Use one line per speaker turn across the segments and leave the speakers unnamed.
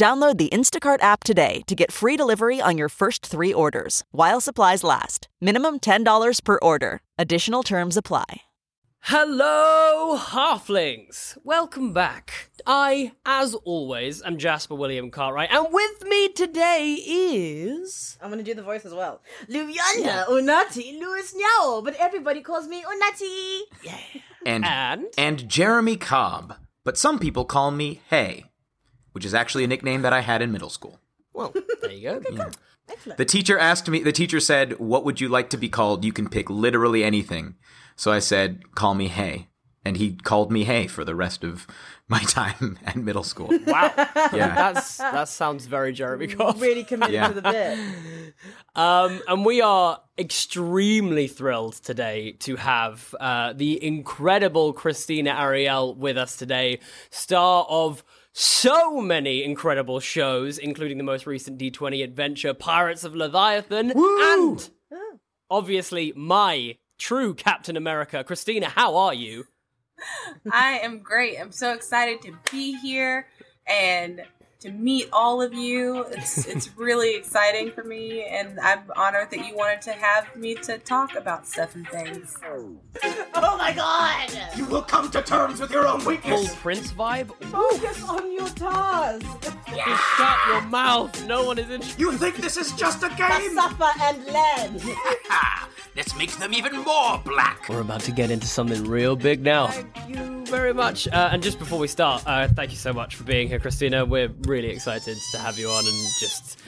Download the Instacart app today to get free delivery on your first three orders while supplies last. Minimum $10 per order. Additional terms apply.
Hello, halflings! Welcome back. I, as always, am Jasper William Cartwright, and with me today is.
I'm gonna do the voice as well. Luviana Unati Louis Nyao, but everybody calls me Unati. Yeah.
and
And?
and Jeremy Cobb, but some people call me Hey, which is actually a nickname that I had in middle school.
Well, there you go.
The teacher asked me. The teacher said, "What would you like to be called? You can pick literally anything." So I said, "Call me Hay. and he called me Hay for the rest of my time at middle school.
Wow.
Yeah.
That's That sounds very Jeremy Cobb.
Really committed
Yeah.
to the bit.
Um, and we are extremely thrilled today to have uh, the incredible Krystina Arielle with us today, star of so many incredible shows, including the most recent D20 adventure, Pirates of Leviathan, and oh. obviously my true Captain America. Krystina, how are you?
I am great. I'm so excited to be here and to meet all of you. It's it's really exciting for me, and I'm honored that you wanted to have me to talk about stuff and things.
Oh my god!
You will come to terms with your own
Full
weakness.
Prince vibe?
Focus on your task.
Just shut your mouth. No one is interested.
You think this is just a game?
Suffer and learn.
Let's make them even more black.
We're about to get into something real big now. Thank you very much. Uh, and just before we start, uh, thank you so much for being here, Krystina. We're really excited to have you on and just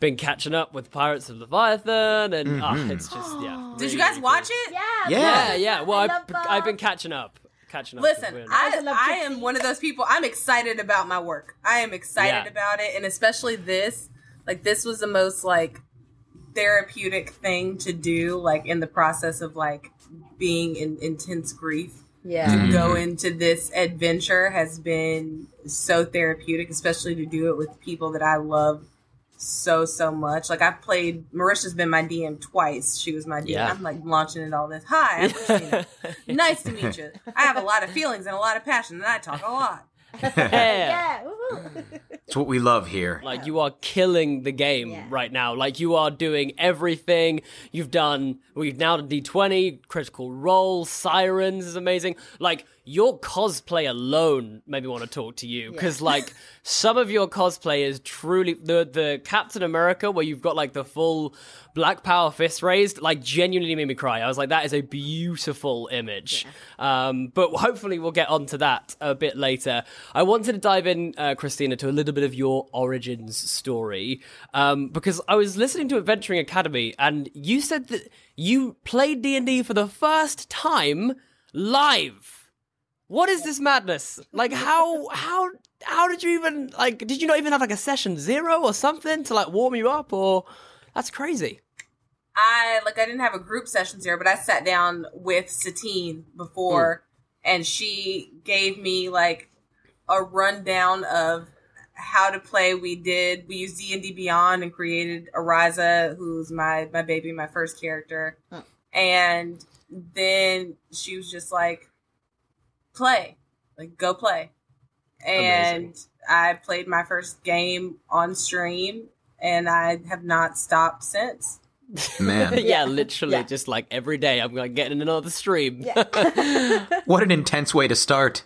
been catching up with Pirates of Leviathan, and ah, it's just yeah.
Did you
really
guys watch
cool.
it?
Yeah.
Yeah, yeah. Well,
I
I've, I've been catching up. Catching up. with
Listen,
Win.
I,
I
I am one of those people. I'm excited about my work. I am excited
Yeah.
about it, and especially this. Like this was the most like therapeutic thing to do, like in the process of like being in intense grief.
Yeah.
to go mm-hmm. into this adventure has been so therapeutic, especially to do it with people that I love so so much. Like I've played Marisha's been my DM twice. She was my DM.
Yeah.
I'm like launching it all this. Hi, I'm nice to meet you. I have a lot of feelings and a lot of passion, and I talk a lot.
Yeah.
Yeah.
It's what we love here.
Like you are killing the game
Yeah.
right now. Like you are doing everything. You've done. Well, you've now done D twenty, critical role, sirens is amazing. Like your cosplay alone made me want to talk to you because like some of your cosplay is truly the the Captain America where you've got like the full Black Power fist raised. Like genuinely made me cry. I was like, that is a beautiful image. Um, but hopefully we'll get onto that a bit later. I wanted to dive in, uh, Krystina, to a little bit of your origins story um, because I was listening to Adventuring Academy, and you said that you played D and D for the first time live. What is this madness? Like how how how did you even like? Did you not even have like a session zero or something to like warm you up? Or that's crazy.
I like I didn't have a group session here, but I sat down with Satine before, hmm. and she gave me like a rundown of how to play. We did we used D and D Beyond and created Ariza, who's my my baby, my first character, hmm. and then she was just like, play, like go play, and
Amazing.
I played my first game on stream, and I have not stopped since.
Man,
yeah, literally,
Yeah.
just like every day, I'm like getting another stream.
what an intense way to start.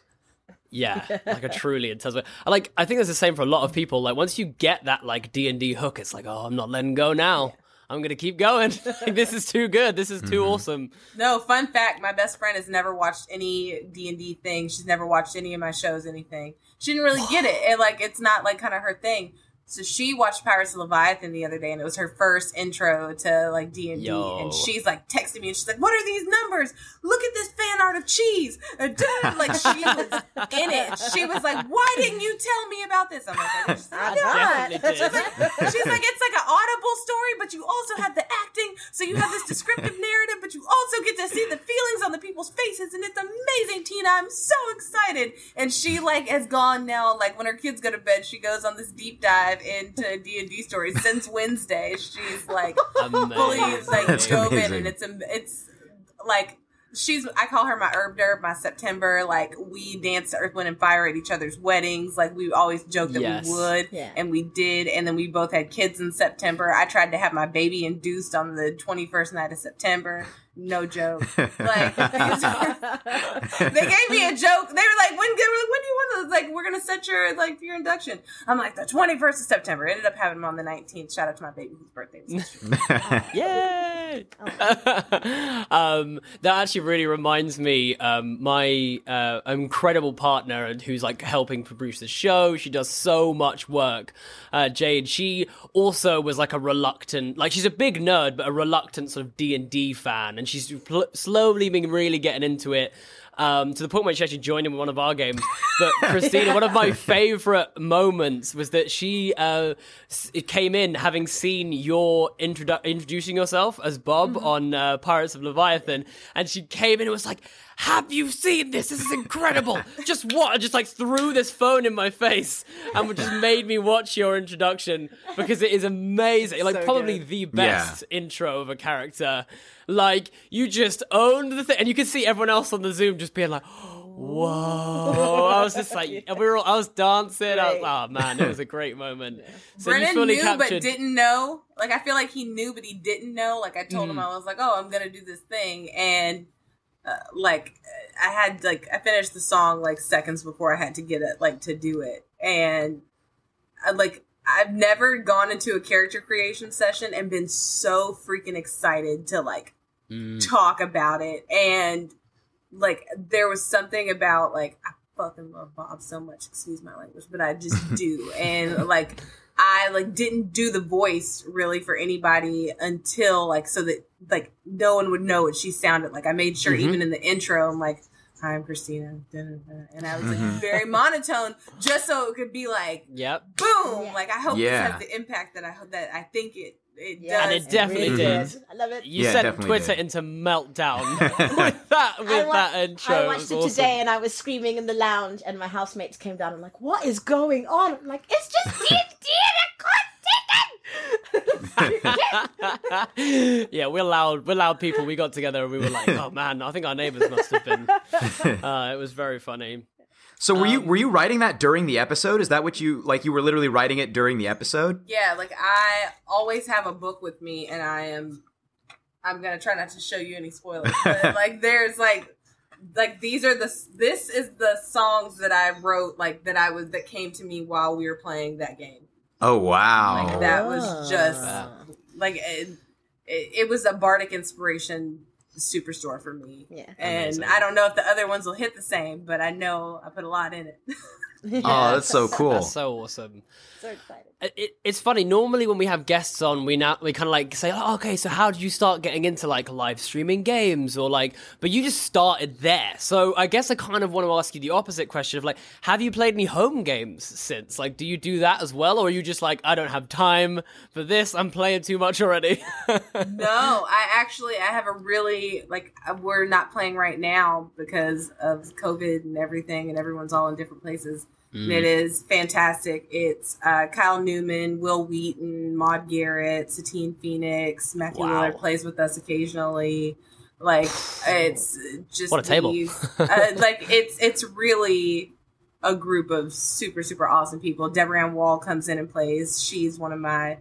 Yeah, like a truly intense way. I Like, I think it's the same for a lot of people. Like, once you get that like D and D hook, it's like, oh, I'm not letting go now. I'm gonna keep going. like, this is too good. This is too mm-hmm. awesome.
No, fun fact: my best friend has never watched any D and D thing. She's never watched any of my shows, anything. She didn't really get it, and like it's not like kind of her thing. So she watched Pirates of Leviathan the other day, and it was her first intro to like D and D. And she's like texting me, and she's like, "What are these numbers? Look at this fan art of cheese." Uh, duh. Like she was in it. She was like, "Why didn't you tell me about this?" I'm like, "I just-
I
Definitely
not.
did.
She's like, it's like an audible story, but you also have the acting, so you have this descriptive narrative, but you also get to see the feelings on the people's faces, and it's amazing, Tina. I'm so excited. And she like has gone now. Like when her kids go to bed, she goes on this deep dive into D and D stories since Wednesday. She's like fully
Amazing.
like
That's
dove in, and it's it's like. She's. I call her my herb nerd, my September. Like we danced to Earth, Wind, and Fire at each other's weddings. Like we always joked that
Yes.
we would
Yeah.
and we did and then we both had kids in september i tried to have my baby induced on the 21st night of september no joke like they gave me a joke they were like when, they were like, when do you want to like we're gonna set your like your induction i'm like the 21st of september ended up having him on the 19th shout out to my baby whose birthday was yesterday.
Yay!
Oh.
um, that actually really reminds me. Um, my uh, incredible partner, and who's like helping produce the show. She does so much work. Uh, Jade. She also was like a reluctant, like she's a big nerd, but a reluctant sort of D and D fan, and she's pl- slowly been really getting into it. Um, to the point where she actually joined in one of our games. But Krystina, one of my favorite moments was that she uh, came in having seen your introdu- introducing yourself as Bob on uh, Pirates of Leviathan, and she came in and was like, "Have you seen this? This is incredible! just what?" And just like threw this phone in my face and just made me watch your introduction because it is amazing. Like
So
probably
good.
the best intro of a character. Like you just owned the thing, and you can see everyone else on the Zoom just being like, "Whoa!" I was just like, and we were all, I was dancing. I was, oh man, it was a great moment. So
Brennan
you fully
knew
captured.
but didn't know. Like I feel like he knew but he didn't know. Like I told him
Mm.
I was like, "Oh, I'm gonna do this thing," and uh, like I had like I finished the song like seconds before I had to get it like to do it, and I like I've never gone into a character creation session and been so freaking excited to like
Mm.
talk about it and like there was something about like I fucking love Bob so much, excuse my language, but I just do. and like I like didn't do the voice really for anybody until like so that like no one would know what she sounded like. I made sure
Mhm.
even in the intro I'm like Hi, I'm Krystina. da, da, da," And I was like
Mhm.
very monotone, just so it could be like
Yep.
boom.
Yeah.
Like I hope
Yeah.
this has the impact that I hope that I think it it
Yeah,
And it definitely
really
did.
good. I love it.
You
Yeah,
sent
definitely
Twitter
did.
into meltdown with that with
I
that intro.
I watched
was
it
awesome.
today and I was screaming in the lounge and my housemates came down. I'm like, what is going on? I'm like, it's just D&D and a
yeah, we're loud. We're loud people. We got together and we were like, "Oh man, I think our neighbors must have been." Uh, it was very funny.
So were
Um,
you were you writing that during the episode? Is that what you like? You were literally writing it during the episode?
Yeah, like I always have a book with me, and I am. I'm gonna try not to show you any spoilers, but like there's like, like these are the this is the songs that I wrote like that I was that came to me while we were playing that game.
Oh wow!
Like that was just
Wow.
like it, it, it was a bardic inspiration superstore for me.
Yeah.
And
Amazing.
I don't know if the other ones will hit the same, but I know I put a lot in it.
Oh, that's so cool.
That's so awesome.
so excited.
It, it- it's funny. Normally, when we have guests on, we now we kind of like say, oh, "Okay, so how did you start getting into like live streaming games or like?" But you just started there. So I guess I kind of want to ask you the opposite question of like, have you played any home games since? Like, do you do that as well, or are you just like, I don't have time for this. I'm playing too much already.
no, I actually I have a really like uh, we're not playing right now because of COVID and everything, and everyone's all in different places. And it is fantastic. It's uh, Kyle Newman, Wil Wheaton, Maude Garrett, Satine Phoenix, Matthew
Wow.
Lillard plays with us occasionally. Like it's just
What a table.
these- uh, like it's it's really a group of super super awesome people. Deborah Ann Woll comes in and plays. She's one of my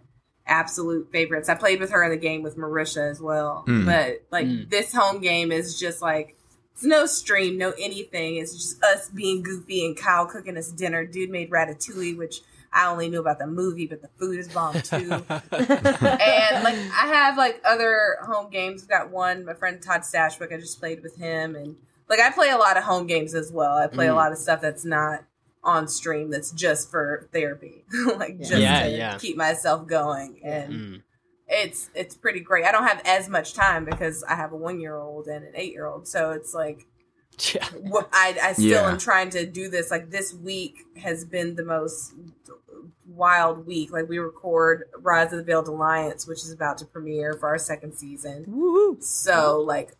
absolute favorites. I played with her in the game with Marisha as well.
Mm.
But like
Mm.
this home game is just like it's no stream, no anything. It's just us being goofy and Kyle cooking us dinner. Dude made ratatouille, which I only knew about the movie, but the food is bomb too. and like I have like other home games. I've got one, my friend Todd Stashwick, I just played with him and like I play a lot of home games as well. I play a
Mm.
lot of stuff that's not on stream that's just for therapy, like just
Yeah,
to
yeah.
keep myself going, and
Mm.
It's it's pretty great. I don't have as much time because I have a one year old and an eight year old, so it's like
Yeah.
what I, I still
Yeah.
am trying to do this. Like this week has been the most wild week. Like we record Rise of the Veiled Alliance, which is about to premiere for our second season. So like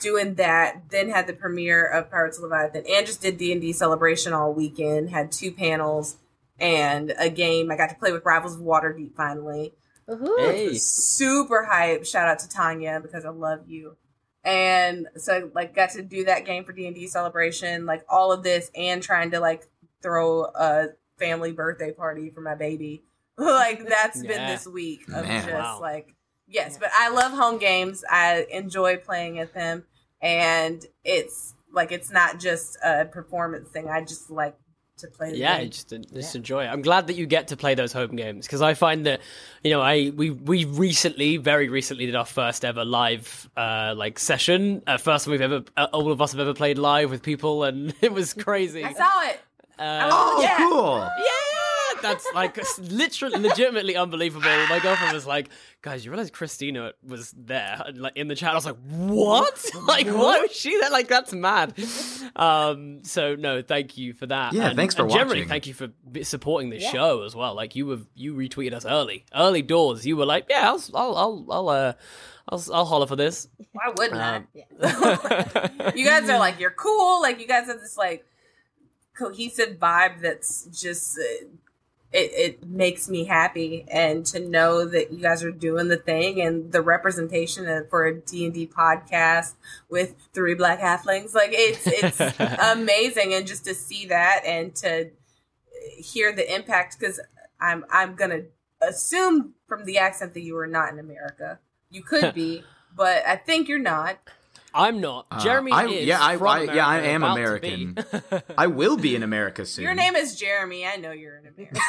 doing that, then had the premiere of Pirates of Leviathan, and just did D and D celebration all weekend. Had two panels and a game. I got to play with Rivals of Waterdeep finally
Woohoo.
Hey.
super hype. Shout out to Tanya because I love you. And so like got to do that game for D and D celebration, like all of this, and trying to like throw a family birthday party for my baby. like that's been this week of
Man.
just
Wow.
like yes, but I love home games. I enjoy playing at them, and it's like it's not just a performance thing. I just like to play. The
Yeah,
game.
just just enjoy it. I'm glad that you get to play those home games because I find that you know I we we recently, very recently, did our first ever live uh like session. Uh, first time we've ever uh, all of us have ever played live with people, and it was crazy.
I saw it.
Uh,
Oh,
Yeah.
cool.
yeah, that's like literally, legitimately unbelievable. My girlfriend was like, "Guys, you realize Krystina was there, and, like in the chat?" I was like, "What? like, why was she there? Like, that's mad." Um, so no, thank you for that.
Yeah,
and,
thanks for
and Generally, thank you for b- supporting the show as well. Like, you were you retweeted us early, early doors. You were like, "Yeah, I'll, I'll, I'll, I'll, uh, I'll, I'll holler for this."
Why wouldn't I?
Um,
you guys are like you're cool like you guys have this like cohesive vibe that's just uh, it, it makes me happy. And to know that you guys are doing the thing and the representation for a d&d podcast with three black halflings like it's it's amazing. And just to see that and to hear the impact because i'm i'm gonna assume from the accent that you are not in america. You could be but i think you're not
I'm not.
Uh,
Jeremy
I-
is.
yeah, I-
from
I- yeah, I am American. I will be in America soon.
Your name is Jeremy. I know you're in America.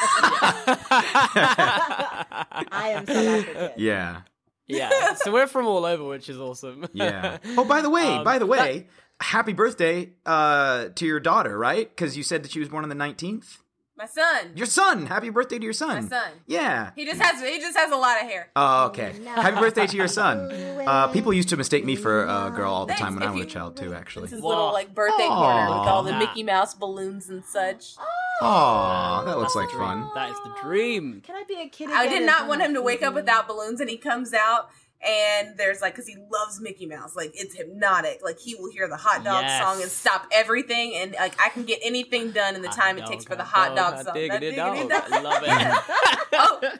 I am South African.
Yeah.
yeah, so we're from all over, which is awesome.
Yeah. Oh, by the way,
Um,
by the way, happy birthday uh, to your daughter, right? Because you said that she was born on the nineteenth.
My son.
Your son. Happy birthday to your son.
My son.
Yeah.
He just has he just has a lot of hair.
Oh, okay.
no.
Happy birthday to your son. Uh, people used to mistake me for a girl all the
Thanks.
time when I was
you-
a child too.
It's
Actually.
his
Wow.
little like birthday
Aw.
corner with all the Mickey Mouse balloons and such.
Oh, that looks like fun.
That is the dream.
Can I be a kid?
I did not want him to wake up without balloons, and he comes out. And there's like, because he loves Mickey Mouse, like it's hypnotic. Like he will hear the hot dog
Yes.
song and stop everything, and like I can get anything done in the time it takes for the hot dog, song.
Diggity
That diggity
dog.
dog.
I love it.
oh,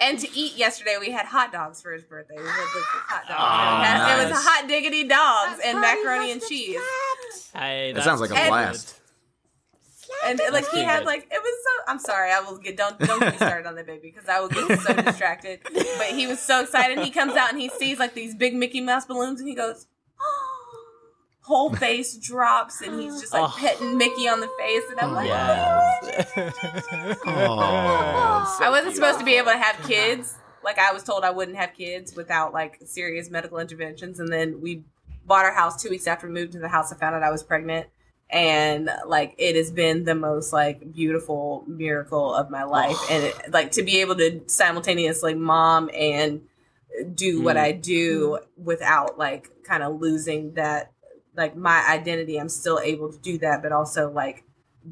and to eat yesterday, we had hot dogs for his birthday. We had like, hot dogs.
Oh,
We had- It was hot diggity dogs
That
and macaroni and cheese.
Hey,
That sounds like a
that's
blast.
And like he had
good.
like it was so. I'm sorry, I will get don't don't get me started on that baby because I will get so distracted. But he was so excited. He comes out and he sees like these big Mickey Mouse balloons and he goes. Whole face drops and he's just like
Oh.
petting Mickey on the face and I'm like,
Yes.
Oh.
I wasn't supposed to be able to have kids. Like I was told I wouldn't have kids without like serious medical interventions. And then we bought our house two weeks after we moved to the house. I found out I was pregnant. And like it has been the most like beautiful miracle of my life. And it, like to be able to simultaneously mom and do what
Mm.
I do without like kind of losing that like my identity. I'm still able to do that, but also like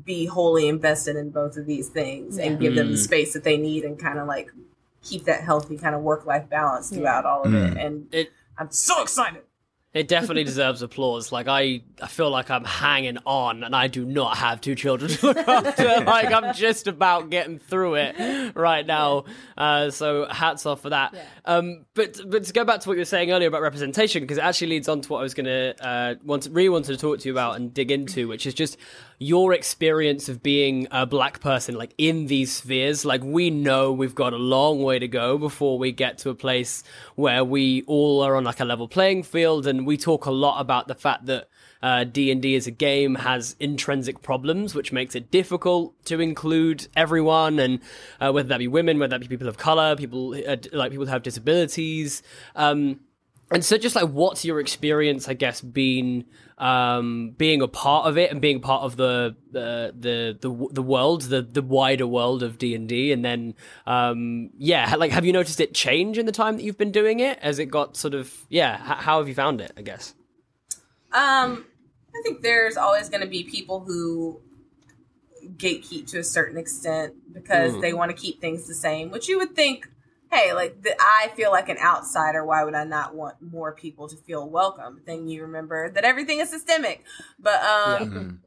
be wholly invested in both of these things and give them the
Mm.
space that they need and kind of like keep that healthy kind of work life balance throughout all of it.
Mm.
And
It-
I'm so excited.
It definitely deserves applause. Like I, I feel like I'm hanging on, and I do not have two children to look after. like I'm just about getting through it right now. Uh, so hats off for that. Um, but but to go back to what you were saying earlier about representation, because it actually leads on to what I was gonna uh, want to, really wanted to talk to you about and dig into, which is just your experience of being a black person, like in these spheres. Like we know we've got a long way to go before we get to a place where we all are on like a level playing field, and we talk a lot about the fact that uh, D&D as a game has intrinsic problems, which makes it difficult to include everyone, and uh, whether that be women, whether that be people of color, people uh, like people who have disabilities. Um, And so, just like, what's your experience? I guess being um, being a part of it and being part of the the the the, the world, the the wider world of D and D, and then um, yeah, like, have you noticed it change in the time that you've been doing it? As it got sort of yeah, h- how have you found it? I guess.
Um, I think there's always going to be people who gatekeep to a certain extent because
Mm.
they want to keep things the same, which you would think, hey, like the, I feel like an outsider. Why would I not want more people to feel welcome? Then you remember that everything is systemic, but um,
Mhm.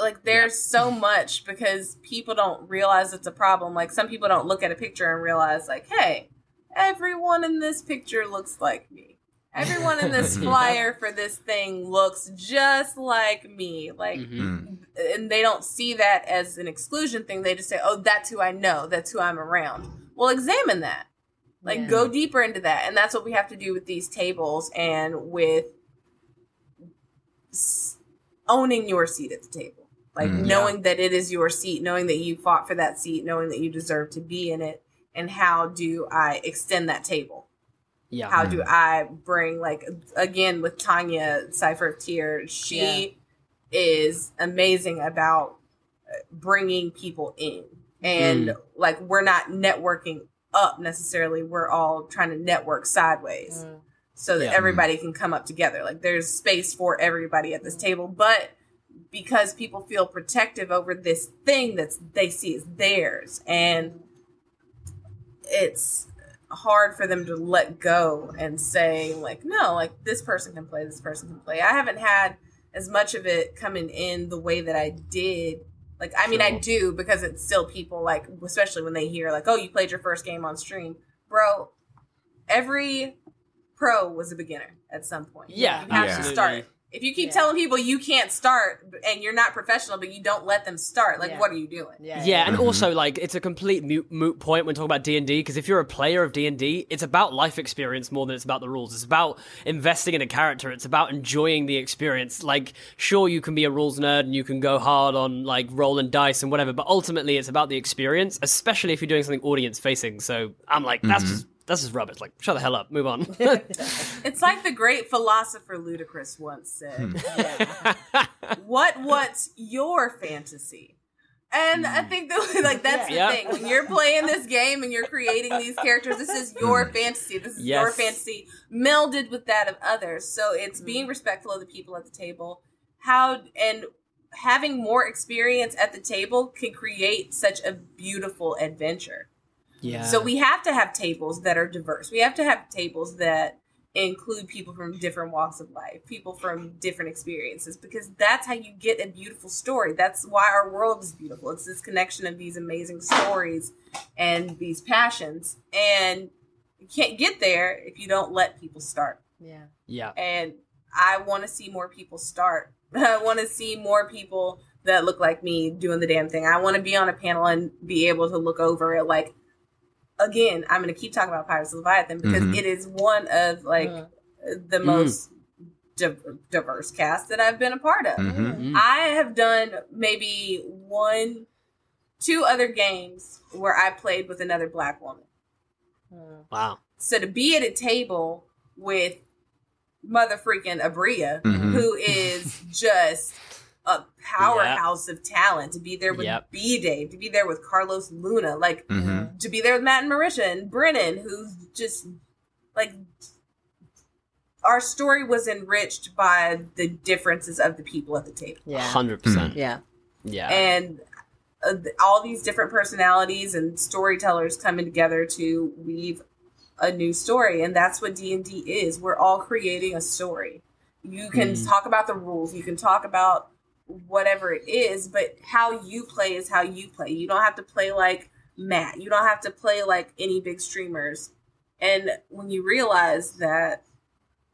like there's so much because people don't realize it's a problem. Like some people don't look at a picture and realize, like, hey, everyone in this picture looks like me. Everyone in this flyer for this thing looks just like me. Like,
Mhm.
and they don't see that as an exclusion thing. They just say, "Oh, that's who I know. That's who I'm around." Well, examine that. Like,
Yeah.
go deeper into that, and that's what we have to do with these tables and with owning your seat at the table. Like
Mm.
knowing that it is your seat, knowing that you fought for that seat, knowing that you deserve to be in it, and how do I extend that table?
Yeah.
how do I bring like again with Tanya Cipher of Tear, she is amazing about uh, bringing people in, and mm. like we're not networking up necessarily. We're all trying to network sideways mm. so that
Yeah.
everybody can come up together. Like there's space for everybody at this table, but because people feel protective over this thing that's they see as theirs and it's hard for them to let go and say like no like this person can play this person can play i haven't had as much of it coming in the way that i did like i mean i do because it's still people like especially when they hear like oh you played your first game on stream. Bro every pro was a beginner at some point.
Yeah,
you have
Yeah.
to start if you keep
Yeah.
telling people you can't start and you're not professional but you don't let them start like
Yeah.
what are you doing
Yeah.
Yeah, and
Mhm.
also like it's a complete moot, moot point when talking about D and D because if you're a player of D and D, it's about life experience more than it's about the rules. It's about investing in a character. It's about enjoying the experience. Like, sure, you can be a rules nerd and you can go hard on like rolling dice and whatever, but ultimately it's about the experience, especially if you're doing something audience facing. So I'm like, that's just that's just rubbish. Like, shut the hell up, move on.
It's like the great philosopher Ludacris once said, hmm. "What what's your fantasy?" And I hmm. think that like that's the
Yeah.
thing. When you're playing this game and you're creating these characters, this is your hmm. fantasy. This is your fantasy melded with that of others. So it's being respectful of the people at the table. How and having more experience at the table can create such a beautiful adventure.
Yeah.
So we have to have tables that are diverse. We have to have tables that include people from different walks of life, people from different experiences, because that's how you get a beautiful story. That's why our world is beautiful. It's this connection of these amazing stories and these passions. And you can't get there if you don't let people start.
Yeah.
yeah.
And I want to see more people start. I want to see more people that look like me doing the damn thing. I want to be on a panel and be able to look over it. Like, again, I'm going to keep talking about Pirates of Leviathan because
Mhm.
it is one of like
Mm.
the most di- diverse cast that I've been a part of.
Mhm.
Mm.
I have done maybe one, two other games where I played with another black woman.
Mm.
Wow.
So to be at a table with mother freaking Aabria,
Mhm.
who is just a powerhouse of talent, to be there with
Yep.
B Dave, to be there with Carlos Luna, like
Mhm.
To be there with Matt and Marisha and Brennan, who's just like our story was enriched by the differences of the people at the table.
Yeah.
Hundred percent.
Yeah.
Yeah.
And uh, all these different personalities and storytellers coming together to weave a new story and that's what D&D is. We're all creating a story. You can
Mm.
talk about the rules, you can talk about whatever it is, but how you play is how you play. You don't have to play like Matt. You don't have to play like any big streamers. And when you realize that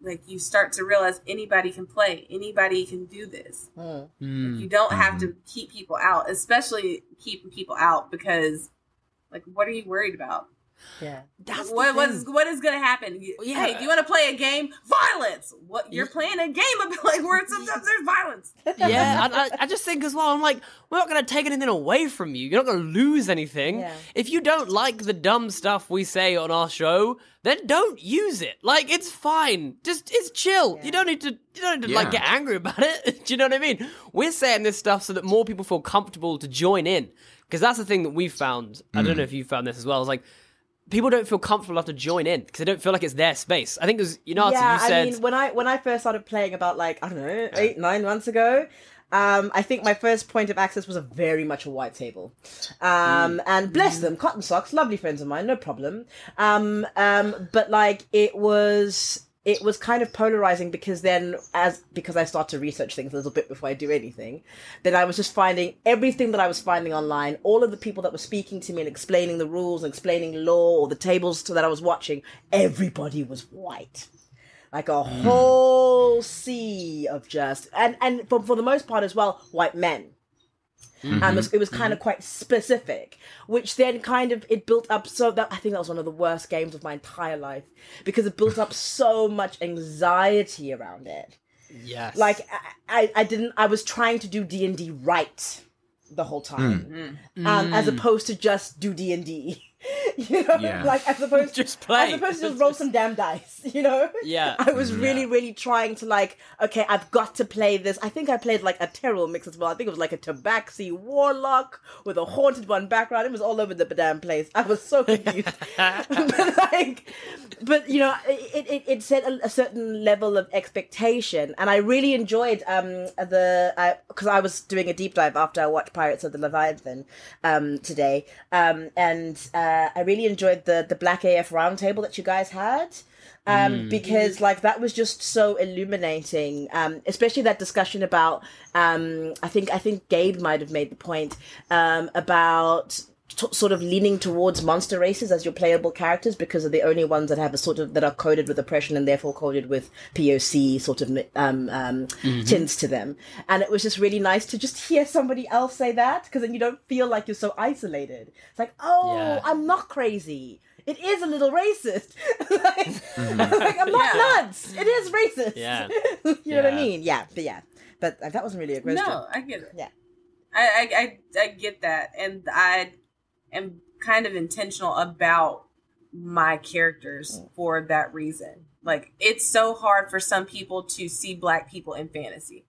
like you start to realize anybody can play, anybody can do this.
Mm.
Mm.
You don't have to keep people out, especially keeping people out because, like, what are you worried about?
Yeah.
That's the
What what
thing.
is what is gonna happen? You-
Yeah.
Hey, do you want to play a game? Violence. What you're playing a game about like where sometimes there's violence.
yeah, I, I, I just think as well. I'm like, we're not going to take anything away from you. You're not going to lose anything.
Yeah.
If you don't like the dumb stuff we say on our show, then don't use it. Like, it's fine. Just it's chill. You don't need to. You don't need to like get angry about it. Do you know what I mean? We're saying this stuff so that more people feel comfortable to join in. Because that's the thing that we've found. I don't mm. know if you found this as well. It's like. People don't feel comfortable enough to join in because they don't feel like it's their space. I think it was, you know,
yeah,
you said,
I mean, when I when I first started playing about like I don't know eight nine months ago, um, I think my first point of access was a very much a white table, um, and bless them, cotton socks, lovely friends of mine, no problem. Um, um, but like it was. It was kind of polarizing because then, as because I start to research things a little bit before I do anything, then I was just finding everything that I was finding online. All of the people that were speaking to me and explaining the rules and explaining law or the tables that I was watching, everybody was white like a hmm. whole sea of just and and for, for the most part as well white men and it was, mm-hmm. it was kind of mm-hmm. quite specific which then kind of it built up so that i think that was one of the worst games of my entire life because it built up so much anxiety around it.
Yes.
like I, I, I didn't i was trying to do d&d right the whole time. Hmm. Mm. Um, as mm. opposed to just do d&d you know?
Yeah.
like as opposed
Just play.
as opposed to just roll some damn dice you know?
Yeah.
i was really really trying to like okay i've got to play this. I think i played like a terrible mix as well. I think it was like a tabaxi warlock with a haunted one background. It was all over the damn place. I was so confused. But like but you know it it, it set a, a certain level of expectation. And i really enjoyed um the because I, was doing a deep dive after i watched pirates of the leviathan um today. Um and uh i really enjoyed the the black af roundtable that you guys had um, because like that was just so illuminating um, especially that discussion about um, i think i think gabe might have made the point um, about t- sort of leaning towards monster races as your playable characters because they're the only ones that have a sort of that are coded with oppression and therefore coded with POC sort of um, um, tints to them. And it was just really nice to just hear somebody else say that because then you don't feel like you're so isolated. It's like, oh,
Yeah.
I'm not crazy. It is a little racist. like, like, I'm not
Yeah.
nuts. It is racist.
Yeah.
you know what I mean? Yeah, but yeah. But uh, that wasn't really a question.
No, I get it.
Yeah.
I, I I I get that, and I am kind of intentional about my characters for that reason. Like it's so hard for some people to see black people in fantasy.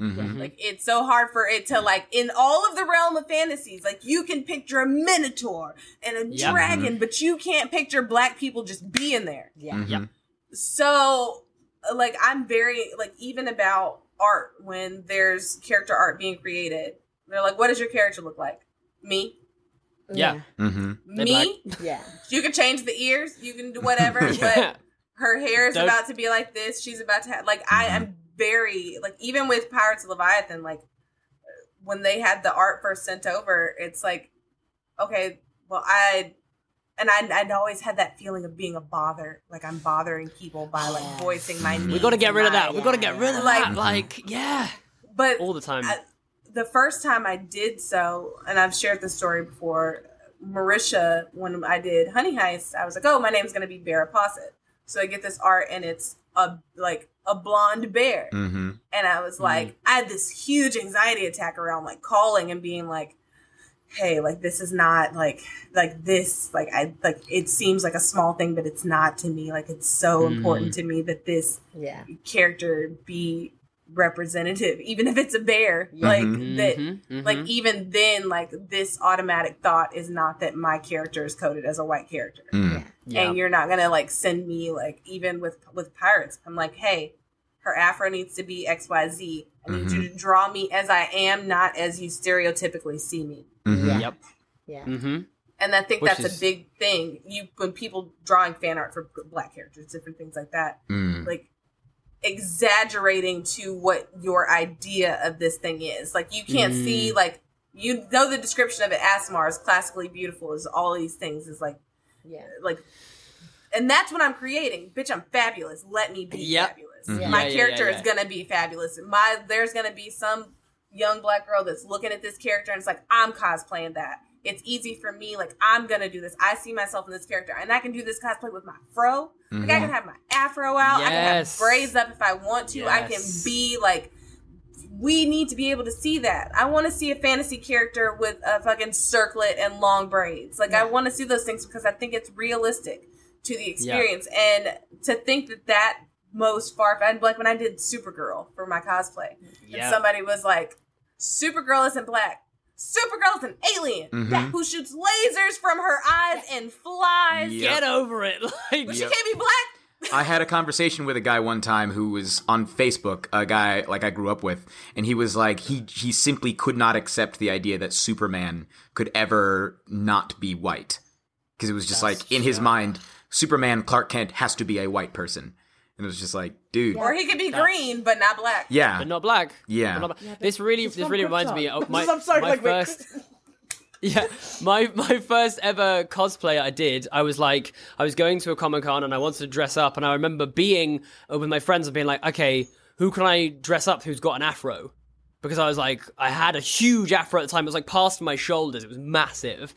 Mhm.
Like it's so hard for it to like in all of the realm of fantasies, like you can picture a minotaur and a
Yep.
dragon, but you can't picture black people just being there.
Yeah.
Mhm.
Yep.
So like I'm very like even about art when there's character art being created. They're like, what does your character look like? Me?
Yeah.
Mhm.
They're
Me?
Yeah.
You can change the ears, you can do whatever,
Yeah.
but her hair is
Don't-
about to be like this. She's about to have like I am very like even with Pirates of Leviathan, like when they had the art first sent over, it's like okay, well I and I I'd always had that feeling of being a bother, like I'm bothering people by like voicing my needs.
We got to get rid of
my-
that. We got to get rid of
Like-
that. Like, yeah,
But
all the time.
I- the first time I did so, and I've shared this story before, Marisha, when I did Honey Heist, I was like, oh, my name's going to be Bear Posset. So I get this art, and it's a like a blonde bear.
Mhm.
And I was like, I had this huge anxiety attack around like calling and being like, hey, like this is not like like this like I like it seems like a small thing, but it's not to me. Like it's so important to me that this
Yeah.
character be representative, even if it's a bear. Like that
Mhm, mhm.
like even then, like this automatic thought is not that my character is coded as a white character.
Mm.
yeah.
And you're not gonna like send me like even with with pirates. I'm like, hey, her afro needs to be XYZ. I need you to draw me as I am, not as you stereotypically see me.
Mhm.
Yeah.
Yep.
Yeah.
And I think
Which
that's
is-
a big thing. You when people drawing fan art for black characters, different things like that,
Mm.
like exaggerating to what your idea of this thing is. Like you can't
Mm.
see like you know the description of it. Asmar is classically beautiful. Is all these things is like
Yeah.
like, and that's what I'm creating. Bitch, I'm fabulous. Let me be
Yep.
fabulous.
Mhm.
Yeah.
My
Yeah, yeah,
character
yeah,
is gonna be fabulous. My there's gonna be some young black girl that's looking at this character and it's like I'm cosplaying that, it's easy for me. Like I'm gonna do this. I see myself in this character, and I can do this cosplay with my fro. Like I can mm-hmm. have my afro out. I can have braids up if I want to. I can be like. We need to be able to see that. I want to see a fantasy character with a fucking circlet and long braids. Like I want to see those things because I think it's realistic to the experience. And to think that that most far, and like when I did Supergirl for my cosplay,
Yeah.
and somebody was like, "Supergirl isn't black. Supergirl is an alien
Mhm.
who shoots lasers from her eyes and flies.
Yep.
Get over it. Like,
But she can't be black."
I had a conversation with a guy one time who was on Facebook, a guy like I grew up with, and he was like he he simply could not accept the idea that Superman could ever not be white. Because it was just like in his mind, Superman Clark Kent has to be a white person. And it was just like, dude,
Or he could be green but not black.
yeah.
but not black.
Yeah.
Not black. this really, this really reminds me of my,
I'm sorry,
my
like,
first. Yeah, my my first ever cosplay I did, I was like, I was going to a comic con and I wanted to dress up, and I remember being uh, with my friends and being like, okay, who can I dress up who's got an afro? Because I was like, I had a huge afro at the time. It was like past my shoulders. It was massive.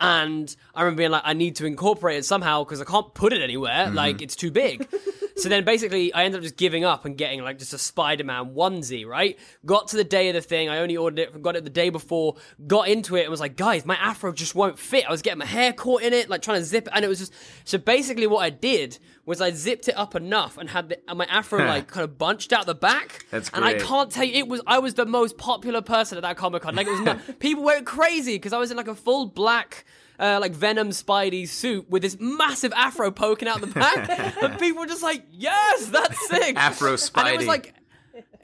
And I remember being like, I need to incorporate it somehow because I can't put it anywhere. Like, it's too big. So then basically, I ended up just giving up and getting like just a Spider Man onesie, right? Got to the day of the thing. I only ordered it, got it the day before, got into it and was like, guys, my afro just won't fit. I was getting my hair caught in it, like trying to zip it. And it was just. So basically, what I did was I zipped it up enough and had the, and my afro like kind of bunched out the back.
That's great.
And I can't tell you, it was I was the most popular person at that Comic Con. Like it was, not, people went crazy because I was in like a full black. Uh, like Venom Spidey suit with this massive afro poking out the back, and people were just like, "Yes, that's sick."
Afro Spidey.
And it was like,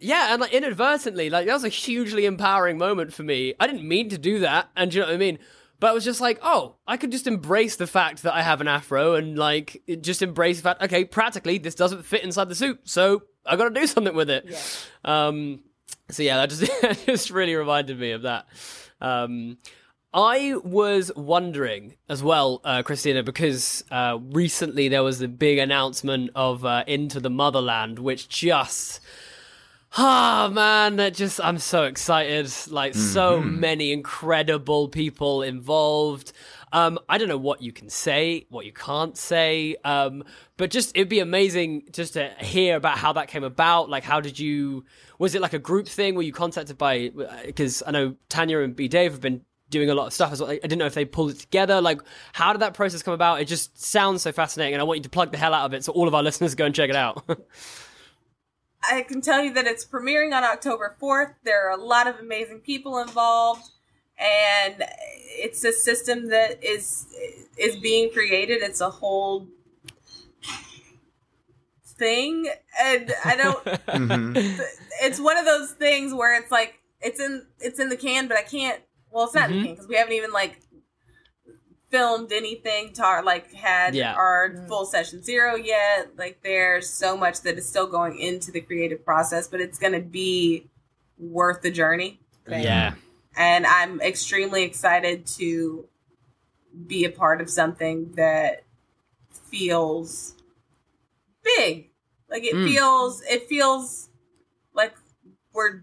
yeah, and like inadvertently, like that was a hugely empowering moment for me. I didn't mean to do that, and do you know what I mean? But I was just like, oh, I could just embrace the fact that I have an afro and like just embrace the fact, okay, practically this doesn't fit inside the suit, so I got to do something with it. Um, so yeah, that just just really reminded me of that. Um, I was wondering as well, uh, Krystina, because uh, recently there was a big announcement of uh, Into the Motherland, which just. Ah man, that just I'm so excited. Like so many incredible people involved. Um, I don't know what you can say, what you can't say. Um, but just it'd be amazing just to hear about how that came about. Like, how did you? Was it like a group thing? Were you contacted by? Because I know Tanya and B Dave have been doing a lot of stuff as well. I didn't know if they pulled it together. Like, how did that process come about? It just sounds so fascinating, and I want you to plug the hell out of it so all of our listeners go and check it out.
I can tell you that it's premiering on October 4th. There are a lot of amazing people involved and it's a system that is is being created. It's a whole thing and I don't
Mhm.
it's one of those things where it's like it's in it's in the can but I can't well it's not in the can because we haven't even like filmed anything tar like had
Yeah.
our full session zero yet like there's so much that is still going into the creative process but it's gonna be worth the journey
yeah.
and i'm extremely excited to be a part of something that feels big like it
Mm.
feels it feels like we're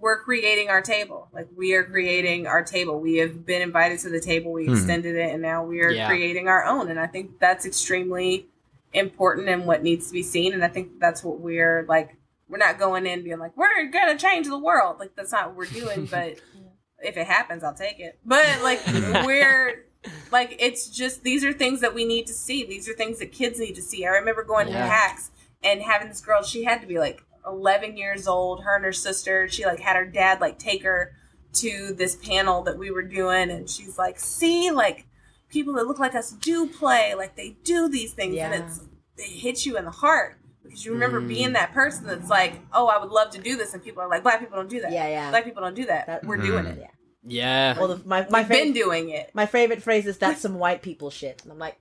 we're creating our table. Like we are creating our table. We have been invited to the table. We
Hmm.
extended it and now we are
Yeah.
creating our own. And i think that's extremely important and what needs to be seen. And i think that's what we're like we're not going in being like we're gonna change the world. Like that's not what we're doing but if it happens i'll take it. But like we're like it's just these are things that we need to see. These are things that kids need to see. I remember going
Yeah.
to PAX and having this girl she had to be like 11 years old her and her sister she like had her dad like take her to this panel that we were doing and she's like see like people that look like us do play like they do these things and it's it hits you in the heart because you remember
Mm.
being that person that's like oh i would love to do this and people are like black people don't do that
Yeah, yeah.
black people don't do that,
That-
we're doing
Mm.
it
Yeah.
Yeah.
Well, the, my my
we've been doing it
my favorite phrase is that's some white people shit, and I'm like,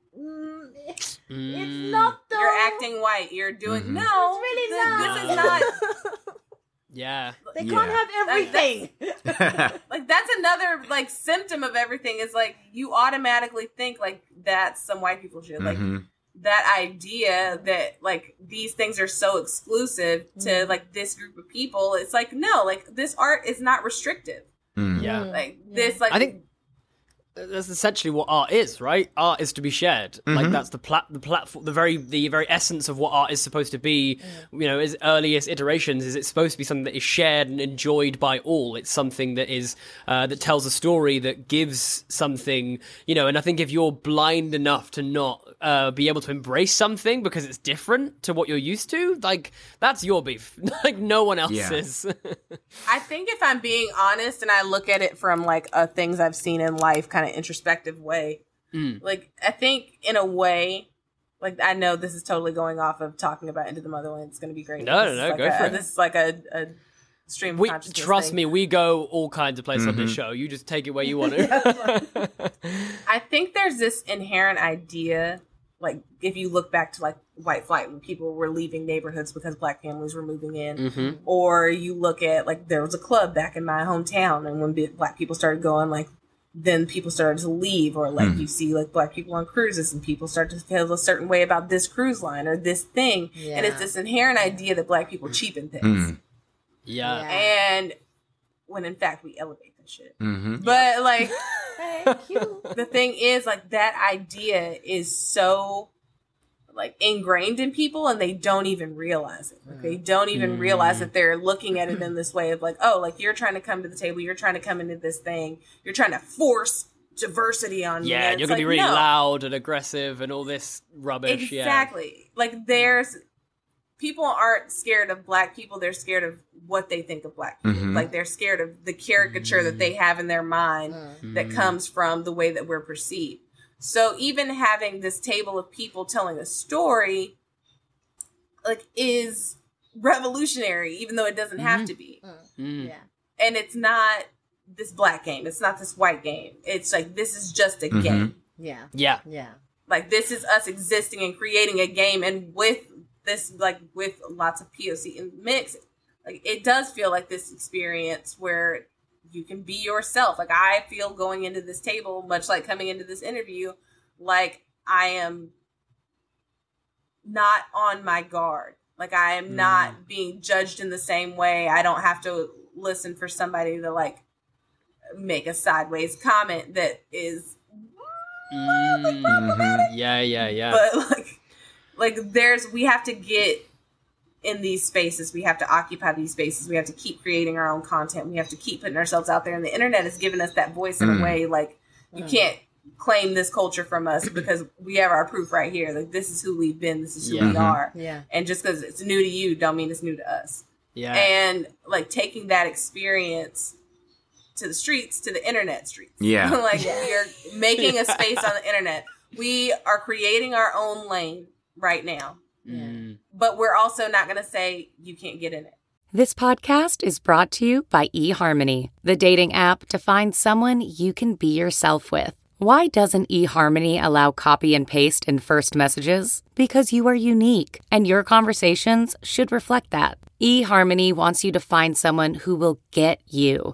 it's
Mm.
not though.
you're acting white you're doing
Mhm.
no
It's really not.
this is not
Yeah.
They
Yeah.
can't have everything.
like that's another like symptom of everything is like you automatically think like that's some white people shit like
Mhm.
that idea that like these things are so exclusive to
Mm.
like this group of people it's like no like this art is not restrictive
Yeah.
Like this, like
I think that's essentially what art is, right? Art is to be shared. Like that's the plat the platform the very the very essence of what art is supposed to be. You know, its earliest iterations is it's supposed to be something that is shared and enjoyed by all. It's something that is uh, that tells a story that gives something, you know, and I think if you're blind enough to not uh, be able to embrace something because it's different to what you're used to, like that's your beef. like no one
Yeah.
else's.
I think if I'm being honest and I look at it from like a things I've seen in life kind of introspective way, like I think in a way, like I know this is totally going off of talking about Into the Motherland. It's going to be great.
No,
This
no, no,
like
go
a-
for it.
This is like a, a stream of
we
consciousness
trust
thing.
me, we go all kinds of places on this show. You just take it where you want to.
I think there's this inherent idea, like if you look back to like white flight when people were leaving neighborhoods because black families were moving in,
Mm-hmm.
or you look at like there was a club back in my hometown, and when black people started going, like then people started to leave, or like you see like black people on cruises, and people start to feel a certain way about this cruise line or this thing, and it's this inherent idea that black people cheapen things,
yeah.
Yeah.
and when in fact we elevate that shit.
Mm-hmm.
But like.
Thank you.
the thing is like that idea is so like ingrained in people and they don't even realize it. Like, they mm. don't even realize that mm. they're looking at it in this way of like oh like you're trying to come to the table you're trying to come into this thing you're trying to force diversity on me.
Yeah,
And
and you're gonna be
like,
really
no.
loud and aggressive and all this rubbish.
exactly. Like mm. there's people aren't scared of black people they're scared of what they think of black people.
Mhm.
like they're scared of the caricature that they have in their mind that comes from the way that we're perceived so even having this table of people telling a story like is revolutionary even though it doesn't have to be
Yeah. Mm.
Yeah.
and it's not this black game it's not this white game it's like this is just a
Mhm.
game
Yeah.
Yeah.
Yeah.
like this is us existing and creating a game and with this like with lots of poc in the mix like it does feel like this experience where you can be yourself. Like i feel going into this table much like coming into this interview like i am not on my guard. Like i am not being judged in the same way. I don't have to listen for somebody to like make a sideways comment that is
Mm. Yeah, yeah, yeah.
but like like there's we have to get in these spaces. We have to occupy these spaces. We have to keep creating our own content. We have to keep putting ourselves out there. And the internet has given us that voice in
Mm.
a way like you can't claim this culture from us because we have our proof right here. Like this is who we've been. This is who
Yeah.
we are
Yeah.
and just because it's new to you don't mean it's new to us.
Yeah.
and like taking that experience to the streets to the internet streets.
Yeah.
like we are making a space on the internet. We are creating our own lane right now.
Mm.
But we're also not going to say you can't get in it
This podcast is brought to you by eHarmony, the dating app to find someone you can be yourself with. Why doesn't eHarmony allow copy and paste in first messages? Because you are unique, and your conversations should reflect that. eHarmony wants you to find someone who will get you.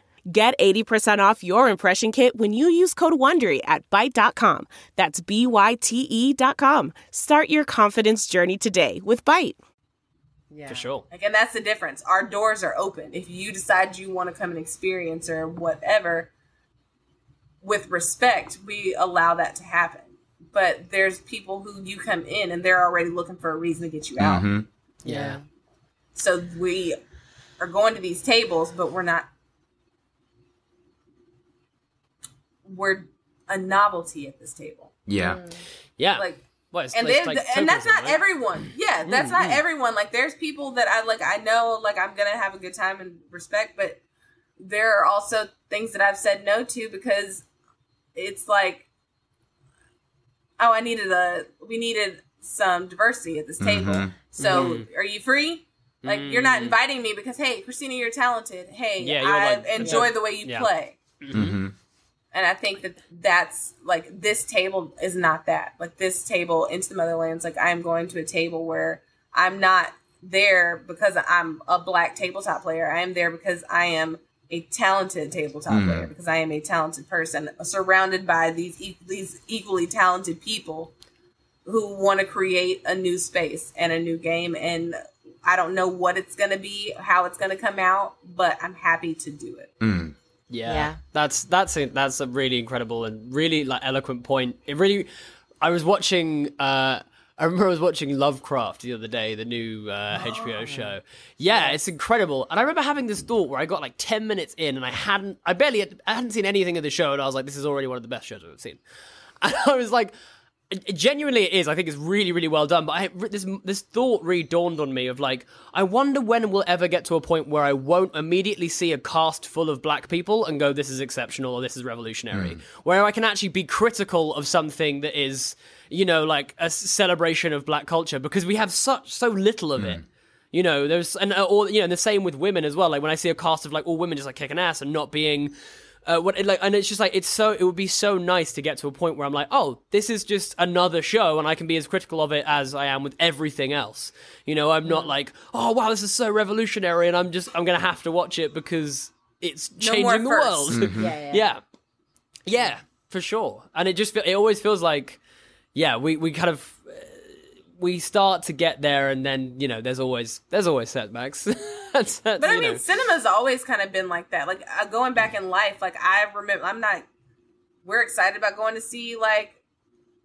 Get 80% off your impression kit when you use code WONDERY at Byte.com. That's B-Y-T-E dot com. Start your confidence journey today with Byte.
Yeah.
For sure.
Again, that's the difference our doors are open if you decide you want to come and experience or whatever with respect we allow that to happen but there's people who you come in and they're already looking for a reason to get you out
Mhm.
Yeah.
So we are going to these tables, but we're not. We're a novelty at this table,
Yeah. Mm.
Yeah.
like,
well,
and
it's like
and that's not
right?
everyone. Yeah, that's not everyone. Like, there's people that I like. I know, like, I'm gonna have a good time and respect, but there are also things that I've said no to because it's like, oh, I needed a, we needed some diversity at this table.
Mhm.
So
Mm-hmm.
are you free? Like you're not inviting me because hey, Krystina, you're talented. Hey,
Yeah,
I
like-
enjoy
yeah.
the way you
Yeah.
play. And I think that that's like this table is not that. Like this table into the motherlands, like I'm going to a table where I'm not there because I'm a black tabletop player. I am there because I am a talented tabletop
Mm.
player because I am a talented person surrounded by these e- these equally talented people who want to create a new space and a new game and I don't know what it's going to be, how it's going to come out, but I'm happy to do it.
Mm.
Yeah,
Yeah.
that's that's a, that's a really incredible and really like eloquent point. It really, I was watching. uh I remember I was watching Lovecraft the other day, the new uh, HBO show. Yeah, it's incredible. And I remember having this thought where I got like ten minutes in, and I hadn't, I barely, had, I hadn't seen anything of the show, and I was like, this is already one of the best shows I've ever seen. And I was like, genuinely it is. I think it's really, really well done. But I, this this thought really dawned on me of like, I wonder when we'll ever get to a point where I won't immediately see a cast full of black people and go, "This is exceptional" or "This is revolutionary," where I can actually be critical of something that is, you know, like a celebration of black culture because we have such so little of it. You know, there's and uh, or you know, the same with women as well. Like when I see a cast of like all women just like kicking ass and not being uh, what like, and it's just like it's so. It would be so nice to get to a point where I'm like, oh, this is just another show, and I can be as critical of it as I am with everything else. You know, I'm not like, oh wow, this is so revolutionary, and I'm just I'm gonna have to watch it because it's changing
more
the
firsts.
world.
Yeah, yeah.
yeah, yeah, for sure. And it just it always feels like, yeah, we we kind of. We start to get there, and then you know, there's always there's always setbacks. That's- that's,
But I mean,
know.
cinema's always kind of been like that. Like uh, going back in life, like I remember, I'm not. We're excited about going to see like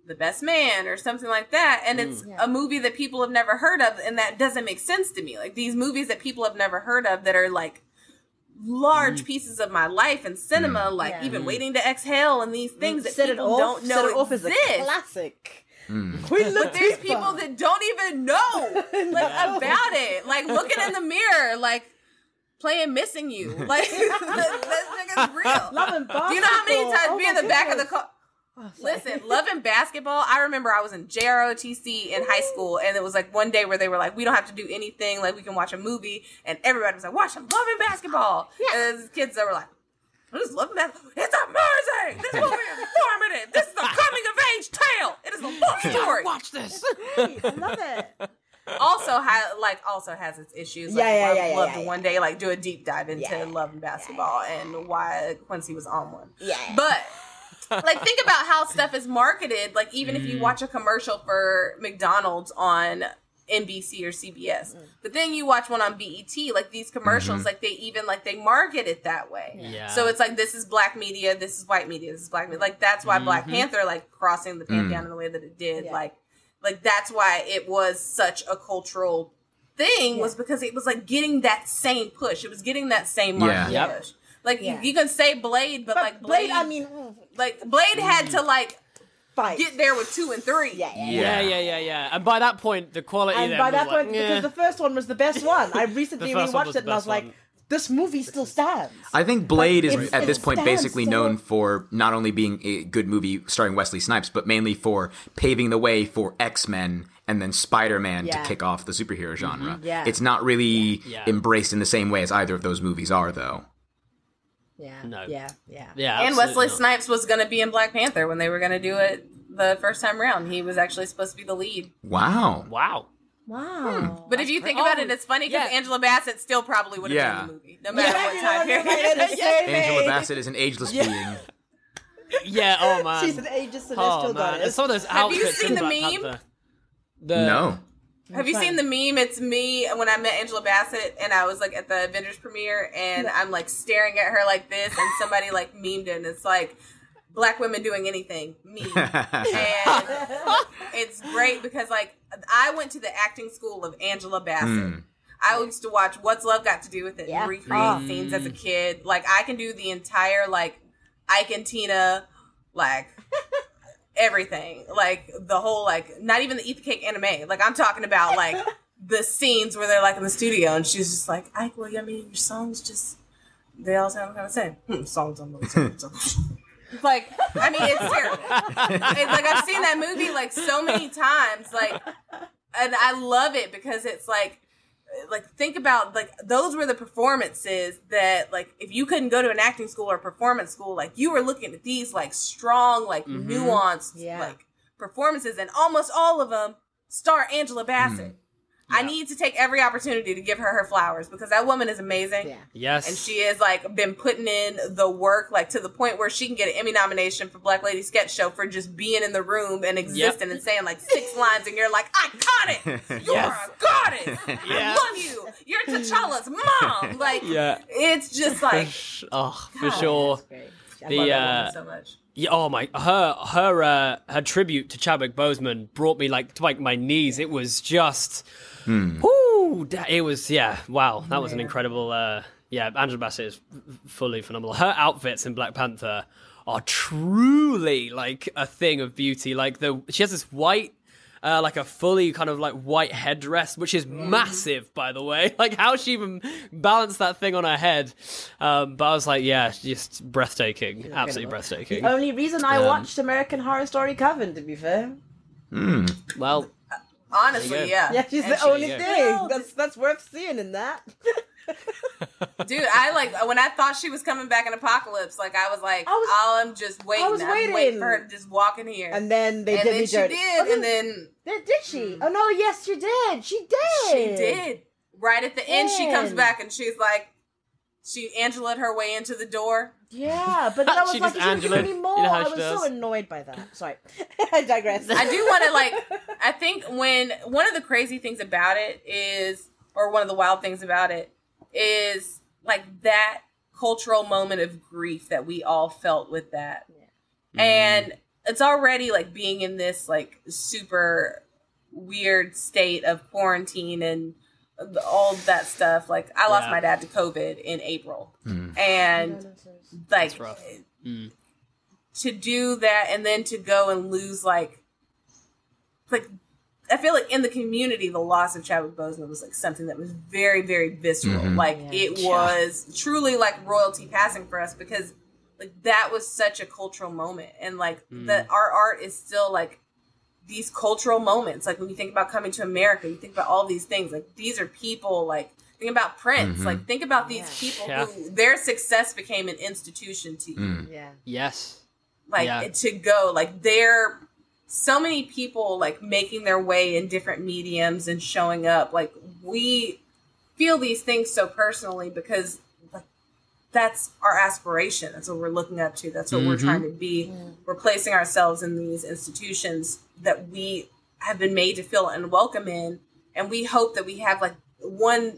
the best man or something like that, and it's mm. a movie that people have never heard of, and that doesn't make sense to me. Like these movies that people have never heard of that are like large mm. pieces of my life in cinema, mm. like
Yeah.
even waiting to exhale and these things that
Set it
people
off.
don't know
Set it off as a
exist.
classic.
Mm.
Queen
But there's people that don't even know like about it. Like looking in the mirror, like playing missing you. Like that, that nigga's real.
Love and
Do you know how many
basketball.
times
Oh
be in
my
the back of the
goodness.
car? Listen, loving basketball. I remember I was in JROTC in high school, and it was like one day where they were like, "We don't have to do anything. Like we can watch a movie," and everybody was like, "Watch, I'm loving basketball." And there's kids that were like, "I'm just loving that. It's amazing. This movie is informative. This is a coming of age tale. It is a love story."
watch this.
Great, I love it.
also ha- like also has its issues. Like,
Yeah, yeah,
I'd
yeah, yeah,
love
yeah,
to
yeah.
one day like do a deep dive into
Yeah.
love and basketball and why Quincy was on one.
Yeah.
But like think about how stuff is marketed. Like even if
Mm.
you watch a commercial for McDonald's on NBC or CBS,
Mm.
but then you watch one on BET, like these commercials, like they even like they market it that way.
Yeah.
So it's like this is black media, this is white media, this is black media. Like that's why Black Panther like crossing the pantheon in the way that it did.
Yeah.
Like like that's why it was such a cultural thing was because it was like getting that same push. It was getting that same market
Yeah. Yep.
push. Like
Yeah.
you, you can say Blade, but,
But
like Blade,
Blade, I mean, mm,
like Blade had to like
fight.
get there with two and three.
Yeah, yeah,
Yeah,
yeah.
yeah, yeah, yeah. And by that point, the quality
And
then
by
was
that
like,
point,
"Yeah."
because the first one was the best one, I recently
The first
rewatched it and I was
best
like,
one.
this movie still stands.
I think Blade
But
is at this point basically
so-
known for not only being a good movie starring Wesley Snipes, but mainly for paving the way for X Men and then Spider Man
Yeah.
to kick off the superhero genre. Mm-hmm.
Yeah.
It's not really
Yeah.
embraced in the same way as either of those movies are, though.
Yeah,
No.
yeah, yeah.
yeah,
And Wesley
not.
Snipes was going to be in Black Panther when they were going to do it the first time around. He was actually supposed to be the lead.
Wow.
Wow.
Wow. Hmm.
But if you think about
oh,
it, it's funny because
yeah.
Angela Bassett still probably would have
Yeah.
been in the movie, no matter what time period.
Angela Bassett is an ageless being.
Yeah. Oh man.
She's an ageist oh, celestial
oh man. And
goddess.
some of those
Have you
outfits
seen the meme?
Panther. The,
No.
Have you seen the meme? It's me when I met Angela Bassett and I was like at the Avengers premiere and I'm like staring at her like this and somebody like memed it and it's like black women doing anything. Me. and it's great because like I went to the acting school of Angela Bassett.
Mm.
I used to watch What's Love Got to Do with It
Yeah.
and recreate
Oh.
scenes as a kid. Like I can do the entire like Ike and Tina like everything. Like the whole like not even the Eat the Cake Anna Mae. Like I'm talking about like the scenes where they're like in the studio and she's just like, Ike, well, I mean your songs just they all sound kind of the same. Hmm, songs on the songs. like, I mean, it's terrible. It's like I've seen that movie like so many times, like, and I love it because it's like, like think about like those were the performances that like if you couldn't go to an acting school or performance school, like you were looking at these like strong, like mm-hmm. nuanced,
Yeah.
like performances, and almost all of them star Angela Bassett. Mm. I need to take every opportunity to give her her flowers because that woman is amazing.
Yeah.
Yes.
And she has like been putting in the work, like to the point where she can get an Emmy nomination for Black Lady Sketch Show for just being in the room and existing and saying like six lines, and you're like, iconic. You're
Yes.
a goddess.
Yeah.
I love you. You're T'Challa's mom. Like,
Yeah.
it's just like
Oh, for sure.
Great. I
The
love that
uh,
woman so much.
yeah, oh my, her her uh, her tribute to Chadwick Boseman brought me like to like my knees. It was just, whoo, it was yeah, wow, that was an incredible. Uh, yeah, Angela Bassett is fully phenomenal. Her outfits in Black Panther are truly like a thing of beauty. Like the she has this white. Uh, like a fully kind of like white headdress, which is massive, by the way. Like how she even balanced that thing on her head. Um, but I was like, yeah, just breathtaking, absolutely breathtaking.
The only reason I
Um,
watched American Horror Story Coven, to be fair.
Well,
Honestly,
There you go.
yeah.
Yeah, she's
And
the
she-
only thing. That's that's worth seeing in that.
Dude, I like when I thought she was coming back in Apocalypse, like I was like,
I was-
I'm just waiting. I'm
waiting.
waiting for her to just walk in here.
And then they
And
did
then
me
she
dirty.
did,
Oh,
and then
did, did she? Mm-hmm. Oh no, yes, she did. She did.
She did. Right at the end, she comes back and she's like, she Angela her way into the door.
Yeah, but then I was
She
like,
just
you should give
Angela-
me
you know
I
she
was so annoyed by that. Sorry, I digress.
I do want to like. I think when one of the crazy things about it is, or one of the wild things about it is, like that cultural moment of grief that we all felt with that, and it's already like being in this like super weird state of quarantine and the- all that stuff. Like I lost
Yeah.
my dad to COVID in April, and like
rough. Mm.
to do that and then to go and lose like like I feel like in the community the loss of Chadwick Boseman was like something that was very very visceral. Mm-hmm. Like it was truly like royalty passing for us because like that was such a cultural moment. And like mm. that our art is still like these cultural moments. Like when you think about coming to america you think about all these things. Like these are people like think about prince. Mm-hmm. Like think about these people
Yeah.
who their success became an institution to you. Mm.
Yeah.
yes.
like
Yeah.
to go like there so many people like making their way in different mediums and showing up. Like we feel these things so personally because like that's our aspiration. That's what we're looking up to. That's what we're mm-hmm. trying to be. Mm. We're placing ourselves in these institutions that we have been made to feel and welcome in and we hope that we have like one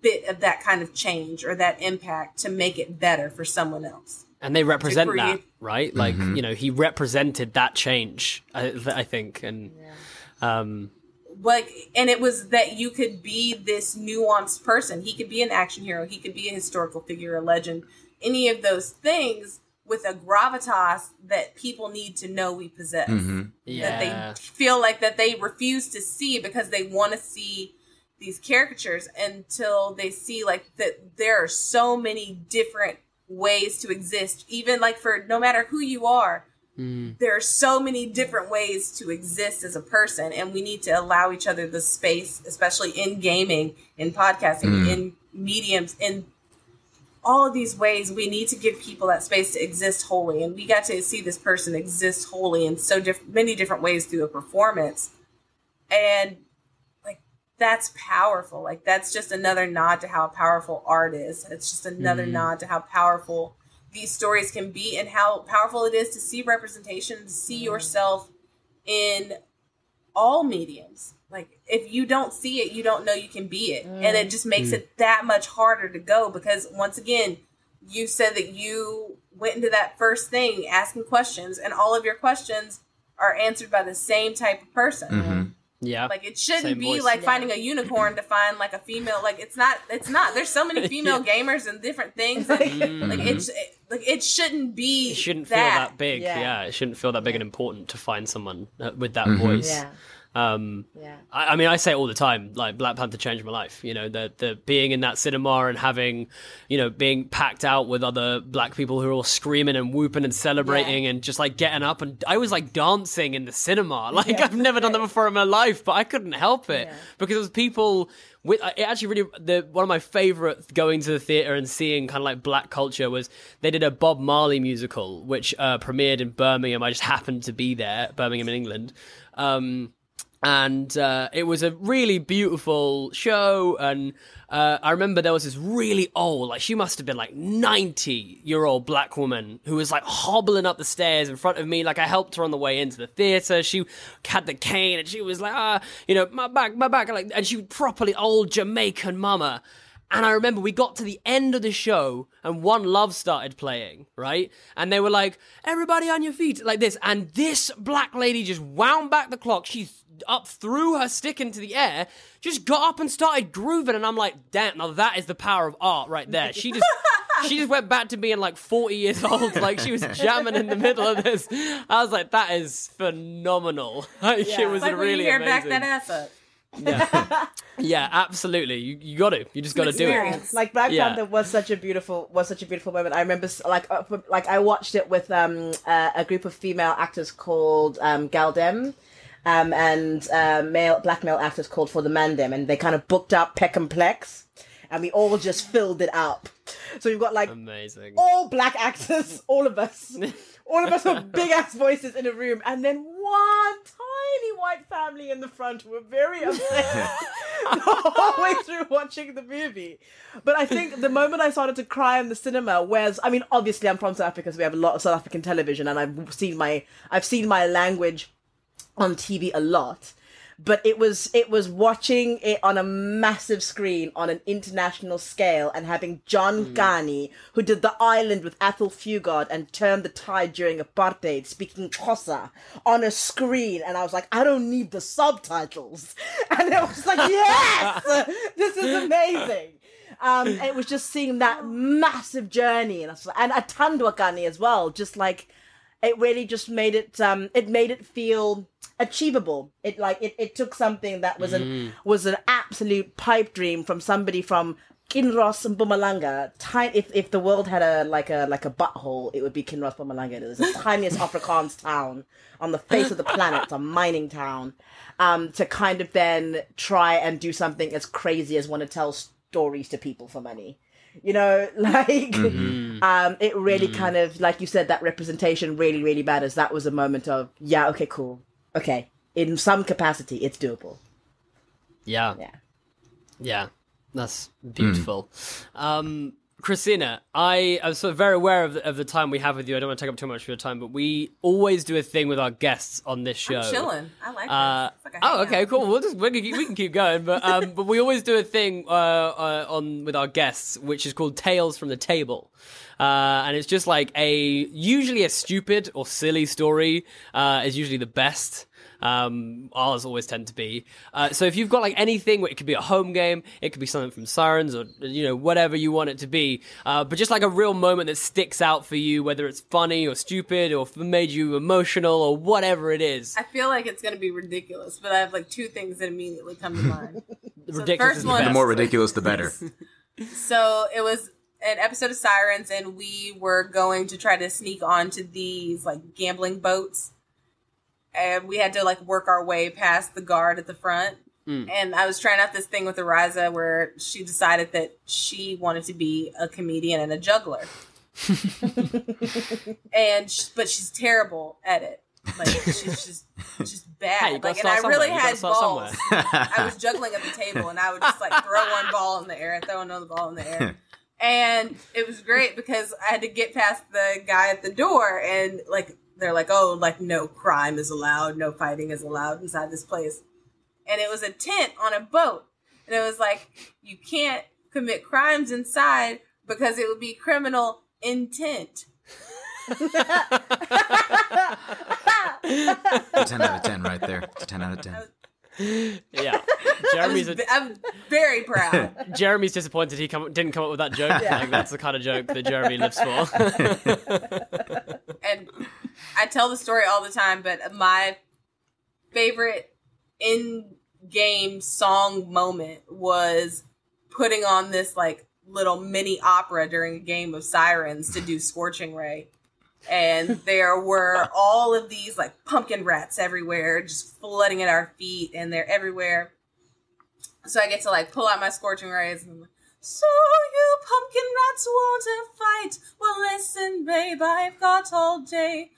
bit of that kind of change or that impact to make it better for someone else
and they represent
create-
that, right? Like you know, he represented that change. I, I think, and um,
like and it was that you could be this nuanced person. He could be an action hero. He could be a historical figure a legend any of those things with a gravitas that people need to know we possess. That
yeah,
they feel like that they refuse to see because they want to see these caricatures until they see like that there are so many different ways to exist. Even like for no matter who you are mm. there are so many different ways to exist as a person and we need to allow each other the space especially in gaming in podcasting mm. in mediums in all of these ways we need to give people that space to exist wholly and we got to see this person exist wholly in so diff- many different ways through a performance. And like that's powerful. Like that's just another nod to how powerful art is. It's just another mm-hmm. nod to how powerful these stories can be and how powerful it is to see representation to see mm-hmm. yourself in all mediums. Like if you don't see it you don't know you can be it. And it mm. just makes mm. it that much harder to go because once again you said that you went into that first thing asking questions and all of your questions are answered by the same type of person mm-hmm.
Yeah.
like it shouldn't be
voice.
like finding a unicorn to find like a female. Like it's not it's not. There's so many female gamers and different things and, mm-hmm. like it's it, like it shouldn't be
Mm-hmm. it shouldn't feel that big.
Yeah.
Yeah. it shouldn't feel that big and important to find someone uh, with that voice.
Yeah.
Um,
Yeah.
I, I mean, I say it all the time. Like Black Panther changed my life. You know, the the being in that cinema and having, you know, being packed out with other black people who are all screaming and whooping and celebrating and just like getting up and I was like dancing in the cinema. Like I've never done that before in my life, but I couldn't help it
Yeah.
because it was people. With, it actually really the one of my favorite going to the theater and seeing kind of like black culture was they did a Bob Marley musical which uh, premiered in Birmingham. I just happened to be there, Birmingham in England. Um, and uh, it was a really beautiful show and uh, i remember there was this really old like she must have been like 90 year old black woman who was like hobbling up the stairs in front of me like i helped her on the way into the theater she had the cane and she was like ah you know my back my back like and she was properly old jamaican mama and I remember we got to the end of the show and One Love started playing, right? And they were like, everybody on your feet, like this. And this black lady just wound back the clock. She up, threw her stick into the air, just got up and started grooving. And I'm like, damn, now that is the power of art right there. She just. She just went back to being like 40 years old, like she was jamming in the middle of this. I was like, that is phenomenal. Like, it was
like
really amazing.
back that ass up.
yeah, absolutely. You, you got to. You just got to do it.
Like Black
Yeah.
Panther was such a beautiful was such a beautiful moment. I remember like uh, like I watched it with um uh, a group of female actors called um Galdem. Um, and uh, male black male actors called for the Mandem, and they kind of booked up Peckham Plex, and we all just filled it up. So you've got like
Amazing.
all black actors, all of us, all of us with big ass voices in a room, and then one tiny white family in the front who were very upset the whole way through watching the movie. But I think the moment I started to cry in the cinema, whereas I mean, obviously I'm from South Africa, so we have a lot of South African television, and I've seen my I've seen my language on TV a lot. But it was it was watching it on a massive screen on an international scale and having John Kani, who did The Island with Athol Fugard and turned the tide during apartheid, speaking Xhosa on a screen, and I was like, I don't need the subtitles, and it was like, yes, this is amazing. Um, it was just seeing that massive journey, and I was like, and Atandwa Kani as well, just like it really just made it um it made it feel achievable it like it, it took something that was an was an absolute pipe dream from somebody from Kinross and Mpumalanga. Ti- if if the world had a like a like a butthole, it would be Kinross Mpumalanga. It was the tiniest Afrikaans town on the face of the planet, a mining town. Um, to kind of then try and do something as crazy as want to tell stories to people for money. You know, like um, it really kind of like you said that representation really really matters. That was a moment of yeah, okay, cool, okay. In some capacity, it's doable.
Yeah.
Yeah.
Yeah, that's beautiful. Um, Krystina, I am sort of very aware of the, of the time we have with you. I don't want to take up too much of your time, but we always do a thing with our guests on this show.
Chilling. I like
Uh.
Like
oh, okay, cool. We'll just we can, keep- we can keep going, but um, but we always do a thing uh, uh, on with our guests, which is called Tales from the Table, uh, and it's just like a usually a stupid or silly story uh, is usually the best. Um, ours always tend to be. Uh, so if you've got like anything, it could be a home game, it could be something from Sirens, or you know whatever you want it to be. Uh, but just like a real moment that sticks out for you, whether it's funny or stupid or made you emotional or whatever it is.
I feel like it's gonna be ridiculous, but I have like two things that immediately come to mind. so the
Ridiculous
first
is the
one,
best.
The more ridiculous, the better.
so it was an episode of Sirens, and we were going to try to sneak onto these like gambling boats, and we had to like work our way past the guard at the front. Hmm. And I was trying out this thing with Ariza where she decided that she wanted to be a comedian and a juggler. and sh- but she's terrible at it. Like she's just just bad.
Hey,
like, and I really
somewhere. You gotta
had balls. I was juggling at the table, and I would just like throw one ball in the air, throw another ball in the air, and it was great because I had to get past the guy at the door, and like they're like, "Oh, like no crime is allowed, no fighting is allowed inside this place," and it was a tent on a boat, and it was like you can't commit crimes inside because it would be criminal intent.
10 out of 10 right there. It's a 10 out of 10.
Yeah, Jeremy's a,
I'm very proud.
Jeremy's disappointed he come, didn't come up with that joke. Like that's the kind of joke that Jeremy lives for.
and I tell the story all the time, but my favorite in game song moment was putting on this like little mini opera during a game of sirens to do Scorching Ray. And there were all of these like pumpkin rats everywhere, just flooding at our feet, and they're everywhere. So I get to like pull out my Scorching Rays and so you pumpkin rats want to fight? Well, listen, babe, I've got all day.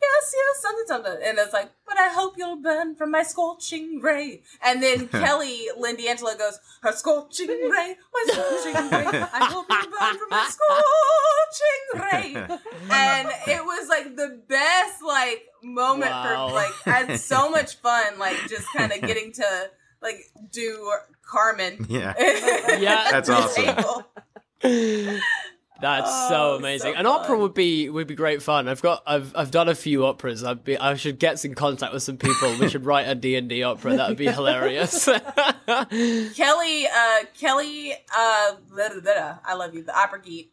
Yes, yes, something, something. And it's like, but I hope you'll burn from my scorching ray. And then Kelly, Lynne D'Angelo goes, her scorching ray, my scorching ray. I hope you'll burn from my scorching ray. And it was like the best like moment
Wow.
for like I had so much fun, like just kind of getting to like do Carmen.
Yeah.
yeah,
That's awesome.
That's
Oh,
so amazing.
so
An opera would be would be great fun. I've got I've I've done a few operas. I'd be I should get in contact with some people. we should write a D and D opera. That would be hilarious.
Kelly, uh, Kelly, uh, blah, blah, blah, I love you, the opera geek.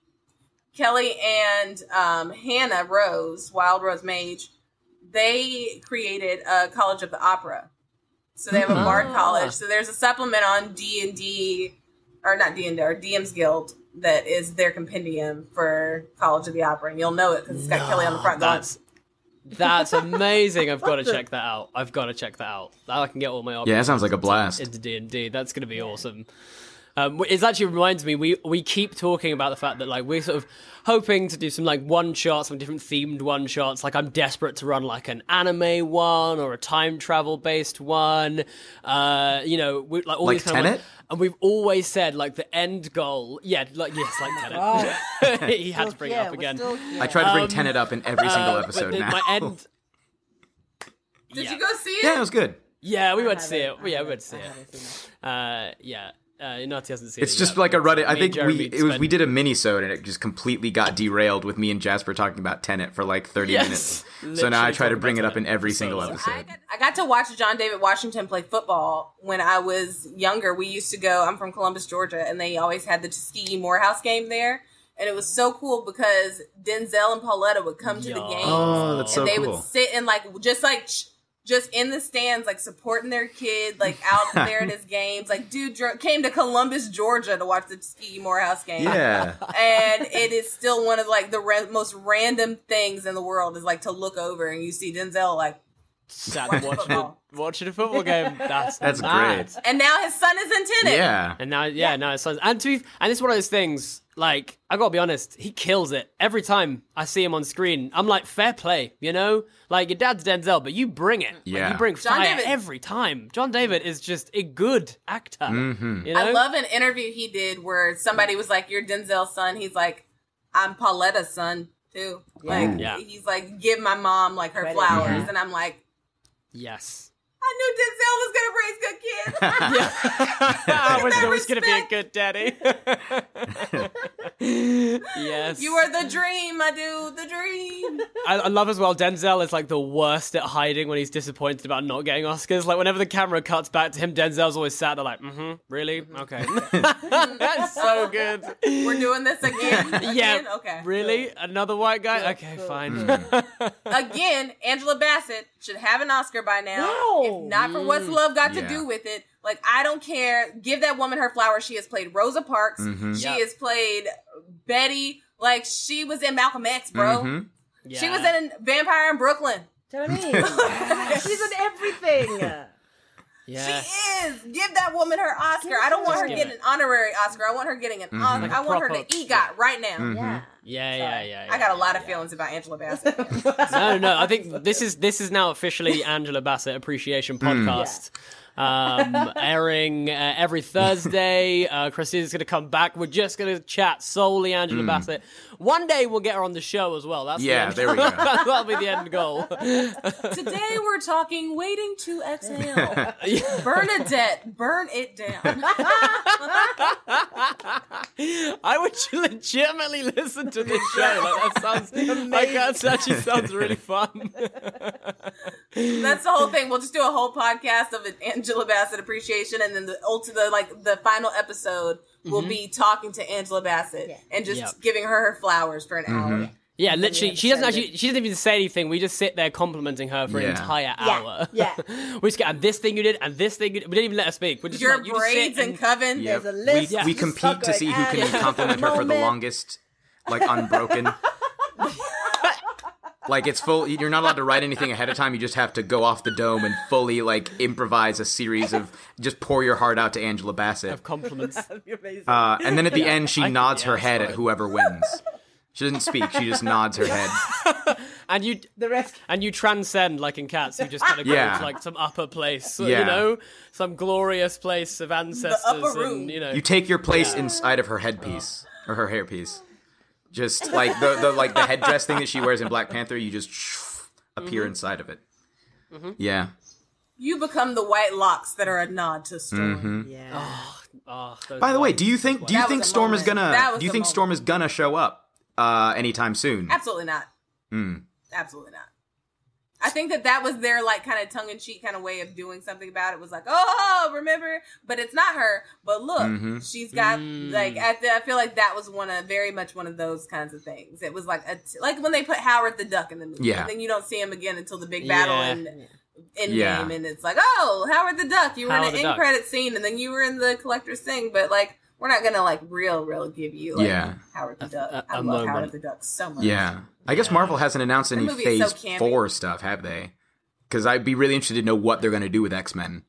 Kelly and um, Hannah Rose, Wild Rose Mage, they created a College of the Opera. So they have a Bard
Ah.
College. So there's a supplement on D and D, or not D and D, or DM's Guild that is their compendium for College of the Opera, and you'll know it because it's got Kelly on the front. going,
That's that's amazing. I've got to check that out. I've got to check that out. Now I can get all my operas
Yeah, that sounds like a blast.
into D and D. That's going to be awesome. Um, it actually reminds me. We we keep talking about the fact that like we're sort of hoping to do some like one shots, some different themed one shots. Like I'm desperate to run like an anime one or a time travel based one. Uh, you know, we, like all
Like
these kind of
Tenet?
ones. And we've always said like the end goal. Yeah, like yes, like Tenet. he had to bring it up again.
I try to bring
Um,
Tenet up in every single
Uh,
episode
the-
now.
My end.
Did
yeah.
you go see it?
yeah, it was good.
Yeah, we went to see it.
haven't-
Yeah, we went to see it.
it.
Uh, yeah. Uh, hasn't seen it.
It's just like a
but
run. I think we it was we did a mini sode and it just completely got derailed with me and Jasper talking about Tenet for like thirty
Yes,
minutes. So now I try to bring it up in every
for so
single
long.
I
episode.
got, I got to watch John David Washington play football when I was younger. We used to go. I'm from Columbus, Georgia, and they always had the Tuskegee Morehouse game there, and it was so cool because Denzel and Pauletta would come to the
Yo.
game,
Oh, that's so
and they
cool.
would sit and like just like. Just in the stands, like supporting their kid, like out there at his games. Like, dude dr- came to Columbus, Georgia, to watch the Tuskegee Morehouse game
Yeah,
and it is still one of like the ra- most random things in the world is like to look over and you see Denzel like,
sat watching a,
football.
watching a football game. That's
That's
mad.
great.
and now his son is in Tenet.
yeah.
And now, yeah, now it sounds. And to be, and it's one of those things. Like I gotta be honest, he kills it every time I see him on screen. I'm like, fair play, you know. Like your dad's Denzel, but you bring it. Like,
Yeah.
you bring
John
fire
David-
every time. John David is just a good actor.
Mm-hmm.
You know?
I love an interview he did where somebody was like, "You're Denzel's son." He's like, "I'm Pauletta's son too." Like,
Yeah.
he's like, "Give my mom like her
Credit.
flowers," and I'm like,
Yes.
"I knew Denzel was gonna raise good kids."
I was always gonna be a good daddy. yes.
you are the dream, my dude, the.
I, I love as well. Denzel is like the worst at hiding when he's disappointed about not getting Oscars. Like whenever the camera cuts back to him, Denzel's always sat there like, "Mm-hmm, really? Okay, that's so good."
We're doing this again.
Yeah,
Okay.
Really, another white guy? Okay, fine.
again, Angela Bassett should have an Oscar by now.
No.
If not for what's love got to do with it. Like I don't care. Give that woman her flowers. She has played Rosa Parks.
Mhm.
She
Yeah.
has played Betty. Like she was in Malcolm X, bro.
Mhm.
She was in Vampire in Brooklyn.
Tell me. know what I mean? She's in everything.
Yes.
She is. Give that woman her Oscar. I don't want her
Give
getting
it.
an honorary Oscar. I want her getting an Oscar.
Like a
I want her
proper-
to EGOT right now.
Mhm.
Yeah.
Yeah, yeah, yeah, yeah.
I got a lot of feelings about Angela Bassett.
no, no. I think this is this is now officially Angela Bassett Appreciation Podcast. Um, airing uh, every Thursday. Uh, Krystina's going to come back. We're just going to chat solely Angela Bassett. One day we'll get her on the show as well. That's
Yeah,
end-
there we go.
That'll be the end goal.
Today we're talking waiting to exhale. Bernadette, burn it down.
I would legitimately listen to this show. Like that sounds Amazing. like that actually sounds really fun.
That's the whole thing. We'll just do a whole podcast of an Angela Bassett appreciation, and then the ultimate, like the final episode, will mm-hmm. be talking to Angela Bassett and just
Yep.
giving her her flowers for an mm-hmm. hour.
Yeah, literally, she doesn't actually. She doesn't even say anything. We just sit there complimenting her for an entire
Yeah,
hour.
yeah.
we just get and this thing you did, and this thing you did. We didn't even let her speak. We just
Your
like, you just sit
braids and coven.
Yep.
There's a list.
We,
Yeah.
we compete to see who can compliment her for the longest, like unbroken. like it's full. You're not allowed to write anything ahead of time. You just have to go off the dome and fully like improvise a series of just pour your heart out to Angela Bassett.
of compliments.
That'd be amazing.
Uh, and then at the end, she
I-
nods
yeah,
her
it's
head at whoever wins. She doesn't speak. She just nods her head.
and you
the rest.
and you transcend like in cats. You just kind of go
Yeah.
to like some upper place,
Yeah.
you know, some glorious place of ancestors,
upper room.
and you know.
You take your place inside of her headpiece or her hairpiece. Just like the, the like the headdress thing that she wears in Black Panther, you just appear
Mm-hmm.
inside of it. Yeah.
You become the white locks that are a nod to Storm.
Mm-hmm.
Yeah.
Oh, those
By the way, do you think do you think Storm is
moment. That
gonna do you think
moment.
Storm is gonna show up uh anytime soon?
Absolutely not.
Hmm.
Absolutely not. I think that that was their like kind of tongue in cheek kind of way of doing something about it. Was like, oh, remember, but it's not her. But look,
Mm-hmm.
she's got
Mm.
like I, th- I feel like that was one of very much one of those kinds of things. It was like a t- like when they put Howard the Duck in the movie,
Yeah.
and then you don't see him again until the big battle
Yeah.
in in
Yeah.
game, and it's like, oh, Howard the Duck, you were
Howard
in
the
an
Duck.
end credit scene, and then you were in the collector's thing, but like. We're not gonna like real, real give you like
Yeah.
Howard the Duck.
a-
I
a
love
moment.
Howard the Duck so much.
Yeah. I guess Marvel hasn't announced any
movie is so
Phase. Four stuff, have they? Because I'd be really interested to know what they're gonna do with X Men.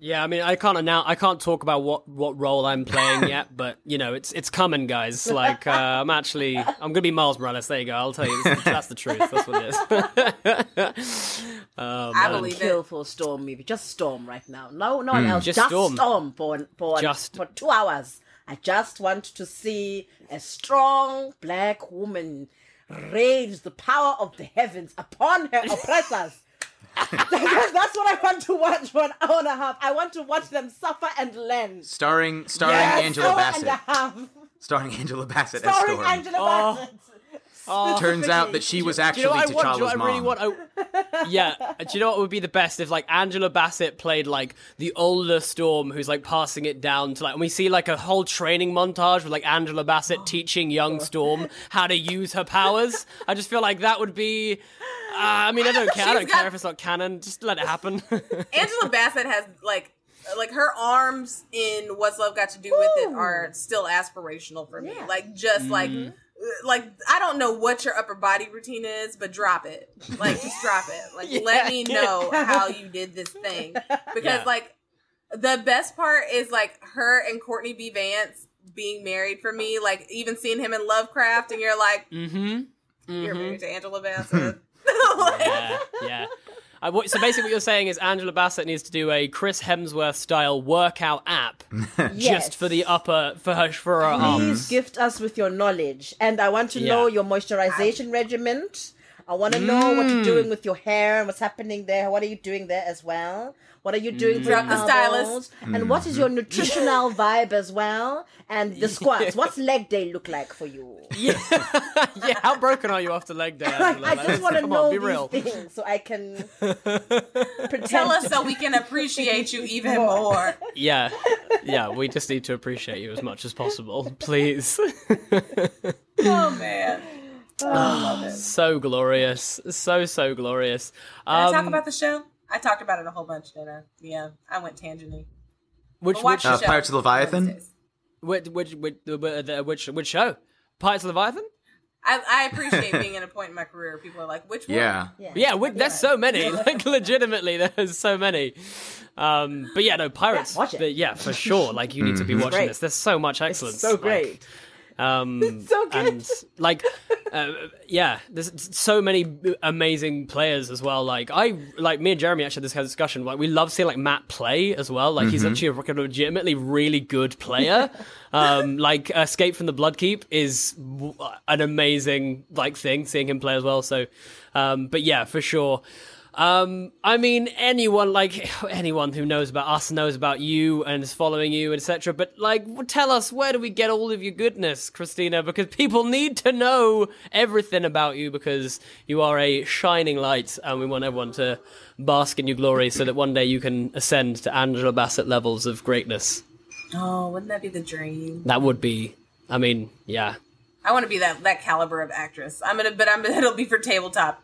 Yeah, I mean, I can't announce, I can't talk about what, what role I'm playing yet, but you know, it's it's coming, guys. Like, uh, I'm actually, I'm gonna be Miles Morales. There you go. I'll tell you, that's, that's the truth. That's what it is. oh,
I
man.
believe it.
Kill for Storm movie. Just Storm right now. No, no one else.
Just
Just,
Storm.
Storm. for for
Just.
for two hours. I just want to see a strong black woman raise the power of the heavens upon her oppressors. That's that's what I want to watch for an hour and a half. I want to watch them suffer and learn.
Starring starring
Yes,
Angela oh,
hour
Bassett.
And a half.
Starring Angela Bassett as
Starring
Storm.
Angela
oh.
Oh.
Turns out that she was actually
you know what I want? Do you know what I really
mom.
want? I, yeah. Do you know what would be the best if like Angela Bassett played like the older Storm who's like passing it down to like, and we see like a whole training montage with like Angela Bassett teaching young Storm how to use her powers. I just feel like that would be. Uh, I mean, I don't care. I don't
got-
care if it's not canon. Just let it happen.
Angela Bassett has like like her arms in What's Love Got to Do with It are still aspirational for me.
Yeah.
Like just like
Mm-hmm.
uh, like I don't know what your upper body routine is, but drop it. Like just drop it. Like let me know how you did this thing because
Yeah.
like the best part is like her and Courtney B. Vance being married for me. Like even seeing him in Lovecraft, and you're like,
mm-hmm.
you're married to Angela Bassett. Like-
Yeah, yeah. So basically, what you're saying is Angela Bassett needs to do a Chris Hemsworth style workout app
Yes.
just for the upper for her for her
Please
arms.
gift us with your knowledge. And I want to
Yeah.
know your moisturization regimen. I want to know what you're mm. doing with your hair and what's happening there. What are you doing there as well? What are you doing for
Drop
your
the stylist.
elbows? And what is your mm. nutritional vibe as well? And the squats. What's leg day look like for you?
Yeah, yeah. How broken are you after leg day?
Like, I just want to know
on,
these
real.
things so I can.
Tell us so we can appreciate you even more.
Yeah, yeah. We just need to appreciate you as much as possible, please.
Oh man.
Oh, ah, so glorious, so so glorious.
Did I talk
Um,
about the show? I talked about it a whole bunch, didn't I? Yeah, I went tangenty.
which
But watch
which
the
Uh,
show.
Pirates of Leviathan?
Which which which, which, which, which show? Pirates of Leviathan?
I, I appreciate being at a point in my career. People are like, "Which one?"
Yeah.
Yeah, we, there's so many. Like legitimately, there's so many. Um, but yeah, no pirates.
Yeah, watch it.
but yeah, for sure. Like you need to be watching
great.
this. There's so much excellence.
so
like,
great.
Um,
so good.
And like, uh, yeah, there's so many amazing players as well. Like I, like me and Jeremy actually had this kind of discussion. Like we love seeing like Matt play as well. Like he's actually a, like, legitimately really good player. um, like Escape from the Bloodkeep is w- an amazing like thing seeing him play as well. So, um, but yeah, for sure. Um, I mean, anyone like anyone who knows about us knows about you and is following you, etc. But like, tell us where do we get all of your goodness, Krystina? Because people need to know everything about you because you are a shining light, and we want everyone to bask in your glory, so that one day you can ascend to Angela Bassett levels of greatness.
Oh, wouldn't that be the dream?
That would be, I mean, yeah,
I want to be that that caliber of actress. I'm gonna, but I'm it'll be for tabletop.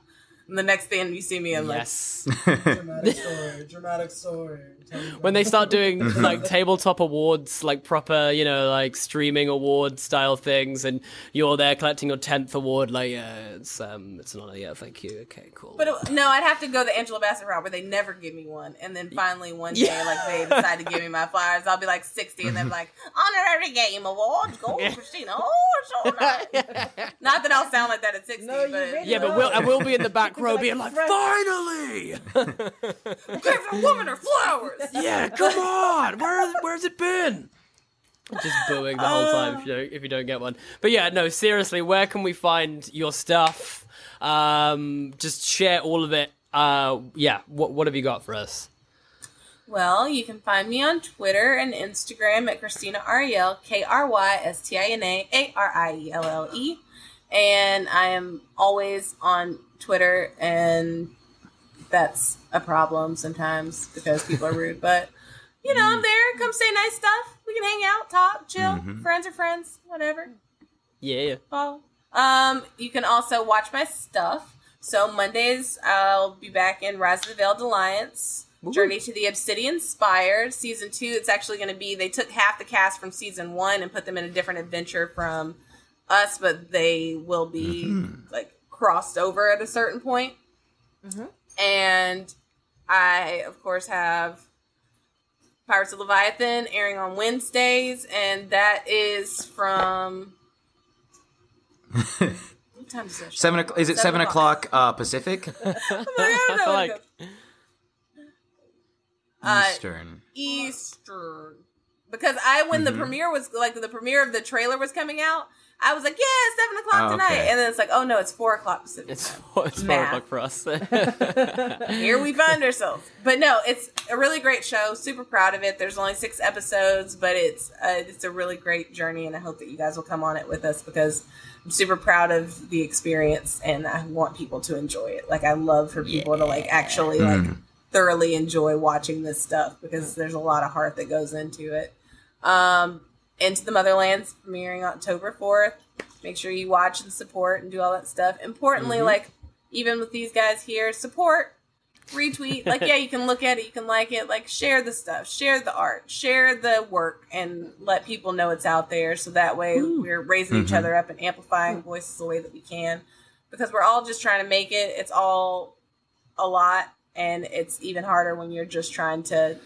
And the next thing you see me, I'm
Yes.
Dramatic story. Dramatic story. Tell me
when they start doing like tabletop awards, like proper, you know, like streaming award style things, and you're there collecting your tenth award, like yeah, it's um, it's an honor. Yeah, thank you. Okay, cool.
But it, no, I'd have to go the Angela Bassett route where they never give me one, and then finally one day, like they decide to give me my flowers. I'll be like sixty, and they're like honorary game awards, go Krystina. Oh, so nice. Not that I'll sound like that at sixty,
No,
but
really
yeah, but we'll I will be in the back row,
like
being like,
Fred.
finally.
give a woman her flowers.
Yeah, come on. Where where's it been? Just booing the whole time if you don't if you don't get one. But yeah, no, seriously, where can we find your stuff? Um, just share all of it. Uh, yeah, what what have you got for us?
Well, you can find me on Twitter and Instagram at Krystina Arielle, K R Y S T I N A A R I E L L E. And I am always on Twitter, and that's a problem sometimes because people are rude. But, you know, I'm there. Come say nice stuff. We can hang out, talk, chill. Mm-hmm. Friends are friends, whatever
Yeah.
follow. Um, you can also watch my stuff. So Mondays, I'll be back in Rise of the Veiled Alliance. Journey to the Obsidian Spire, season two. It's actually going to be they took half the cast from season one and put them in a different adventure from us, but they will be mm-hmm. like crossed over at a certain point. Mm-hmm. And I, of course, have Pirates of Leviathan airing on Wednesdays, and that is from. what time is that? show?
Seven. o'clock- Is it
Seven
seven o'clock uh, Pacific?
I don't know.
like-
Uh,
Eastern.
Eastern. Because I, when the premiere was like the premiere of the trailer was coming out, I was like, yeah, seven o'clock
Oh,
tonight,
okay.
and then it's like, oh no, it's four o'clock Pacific.
It's
time.
four, it's four o'clock for us.
Here we find ourselves. But no, it's a really great show. Super proud of it. There's only six episodes, but it's uh, it's a really great journey, and I hope that you guys will come on it with us because I'm super proud of the experience, and I want people to enjoy it. Like I love for people to like actually like thoroughly enjoy watching this stuff because there's a lot of heart that goes into it. Um, Into the Motherland's premiering October 4th. Make sure you watch and support and do all that stuff. Importantly, like even with these guys here, support, retweet. like, yeah, you can look at it, you can like it, like share the stuff, share the art, share the work, and let people know it's out there. So that way we're raising each other up and amplifying voices the way that we can. Because we're all just trying to make it. It's all a lot, and it's even harder when you're just trying to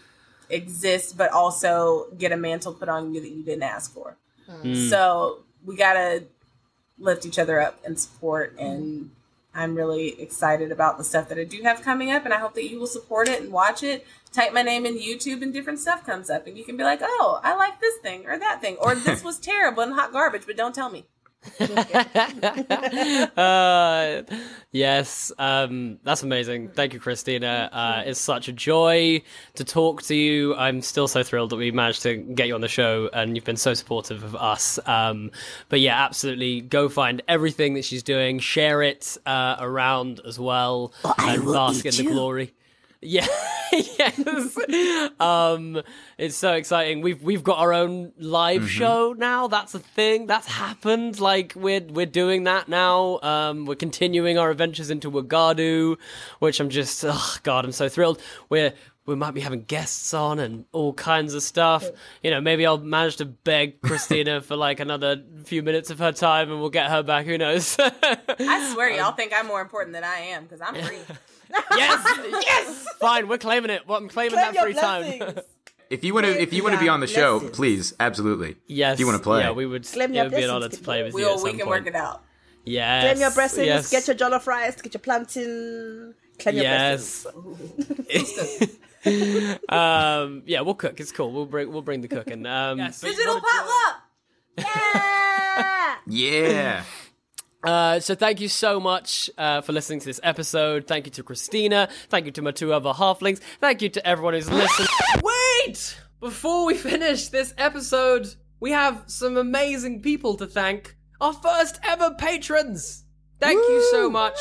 exist, but also get a mantle put on you that you didn't ask for. Hmm. So we gotta lift each other up and support and I'm really excited about the stuff that I do have coming up and I hope that you will support it and watch it. Type my name in YouTube and different stuff comes up and you can be like, Oh, I like this thing or that thing or this was terrible and hot garbage, but don't tell me.
Uh, yes, um, that's amazing. Thank you, Krystina. Uh, it's such a joy to talk to you. I'm still so thrilled that we managed to get you on the show, and you've been so supportive of us. Um, but yeah, absolutely, go find everything that she's doing, share it uh, around as well, and bask in the glory. Yeah, yes. Um, it's so exciting. We've we've got our own live show now. That's a thing. That's happened. Like we're we're doing that now. Um, we're continuing our adventures into Wagadu, which I'm just oh god, I'm so thrilled. We're we might be having guests on and all kinds of stuff. You know, maybe I'll manage to beg Krystina for like another few minutes of her time, and we'll get her back. Who knows?
I swear y'all think I'm more important than I am because I'm free.
Yes, yes. Fine, we're claiming it. Well, I'm claiming
Claim
that free time.
If you want to, if you want to be on the show,
blessings.
please, absolutely.
Yes.
If you want to play,
Yeah, we would.
Claim
it
your
would be an
blessings,
honor to
kid.
play with you.
We'll,
at
we
some
can
point.
work it out.
Yes.
Claim your blessings.
Yes.
Get your jollof rice. Get your plantain. Claim your
Yes.
blessings.
um. Yeah, we'll cook. It's cool. We'll bring. We'll bring the cooking. Um. but-
Digital potluck.
Yeah.
yeah.
Uh, so thank you so much uh, for listening to this episode. Thank you to Krystina. Thank you to my two other halflings. Thank you to everyone who's listened. Wait! Before we finish this episode, we have some amazing people to thank. Our first ever patrons. Thank you so much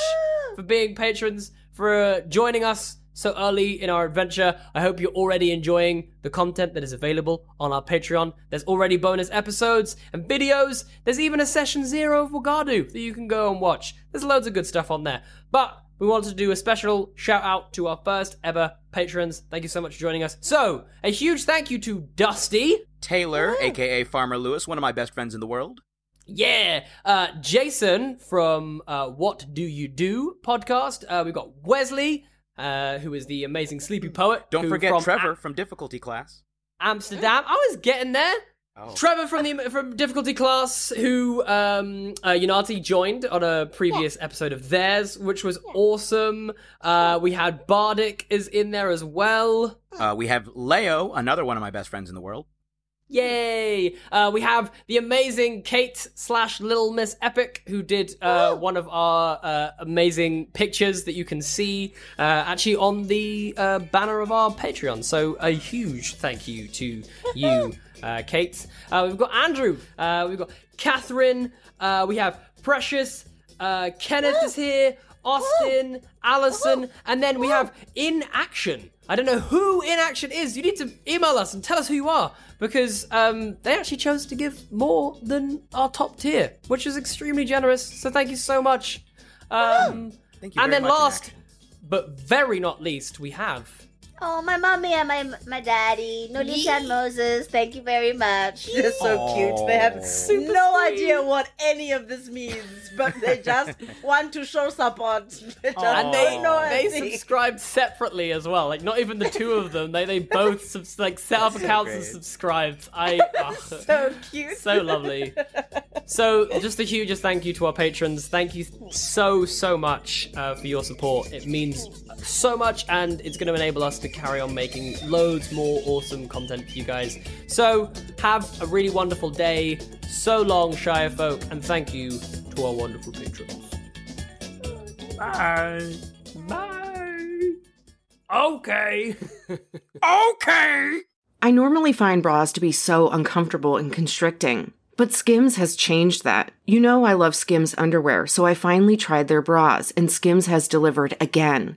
for being patrons, for uh, joining us so early in our adventure. I hope you're already enjoying the content that is available on our Patreon. There's already bonus episodes and videos. There's even a session zero of Wagadu that you can go and watch. There's loads of good stuff on there. But we want to do a special shout out to our first ever patrons. Thank you so much for joining us. So, a huge thank you to Dusty.
Taylor, aka Farmer Lewis, one of my best friends in the world.
Yeah, uh, Jason from uh, What Do You Do podcast. Uh, we've got Wesley, uh, who is the amazing sleepy poet.
Don't forget
from
Trevor
A-
from difficulty class.
Amsterdam. I was getting there.
Oh.
Trevor from the from difficulty class, who um, uh, Unati joined on a previous episode of theirs, which was awesome. Uh, we had Bardic is in there as well.
Uh, we have Leo, another one of my best friends in the world.
Yay! Uh, we have the amazing Kate slash Little Miss Epic, who did uh, one of our uh, amazing pictures that you can see uh, actually on the uh, banner of our Patreon. So a huge thank you to you, uh, Kate. Uh, we've got Andrew. Uh, we've got Catherine. Uh, we have Precious. Uh, Kenneth is here. Austin, Allison, and then we have In Action. I don't know who In Action is. You need to email us and tell us who you are because um, they actually chose to give more than our top tier, which is extremely generous. So thank you so much. Um,
Thank you
and then last, but very not least, we have
Oh, my mommy and my my daddy, Noli-chan Moses. Thank you very much.
They're so cute. They have
Super
no
sweet.
idea what any of this means, but they just want to show support. They just
and they
know
they
anything.
subscribed separately as well. Like not even the two of them. They they both subs- like set up accounts and
great.
subscribed. I oh,
so cute.
so lovely. So, just a hugest thank you to our patrons. Thank you so, so much uh, for your support. It means so much, and it's going to enable us to carry on making loads more awesome content for you guys. So, have a really wonderful day. So long, Shire folk, and thank you to our wonderful patrons. Bye. Bye. Okay.
Okay.
I normally find bras to be so uncomfortable and constricting, but Skims has changed that. You know I love Skims underwear, so I finally tried their bras, and Skims has delivered again.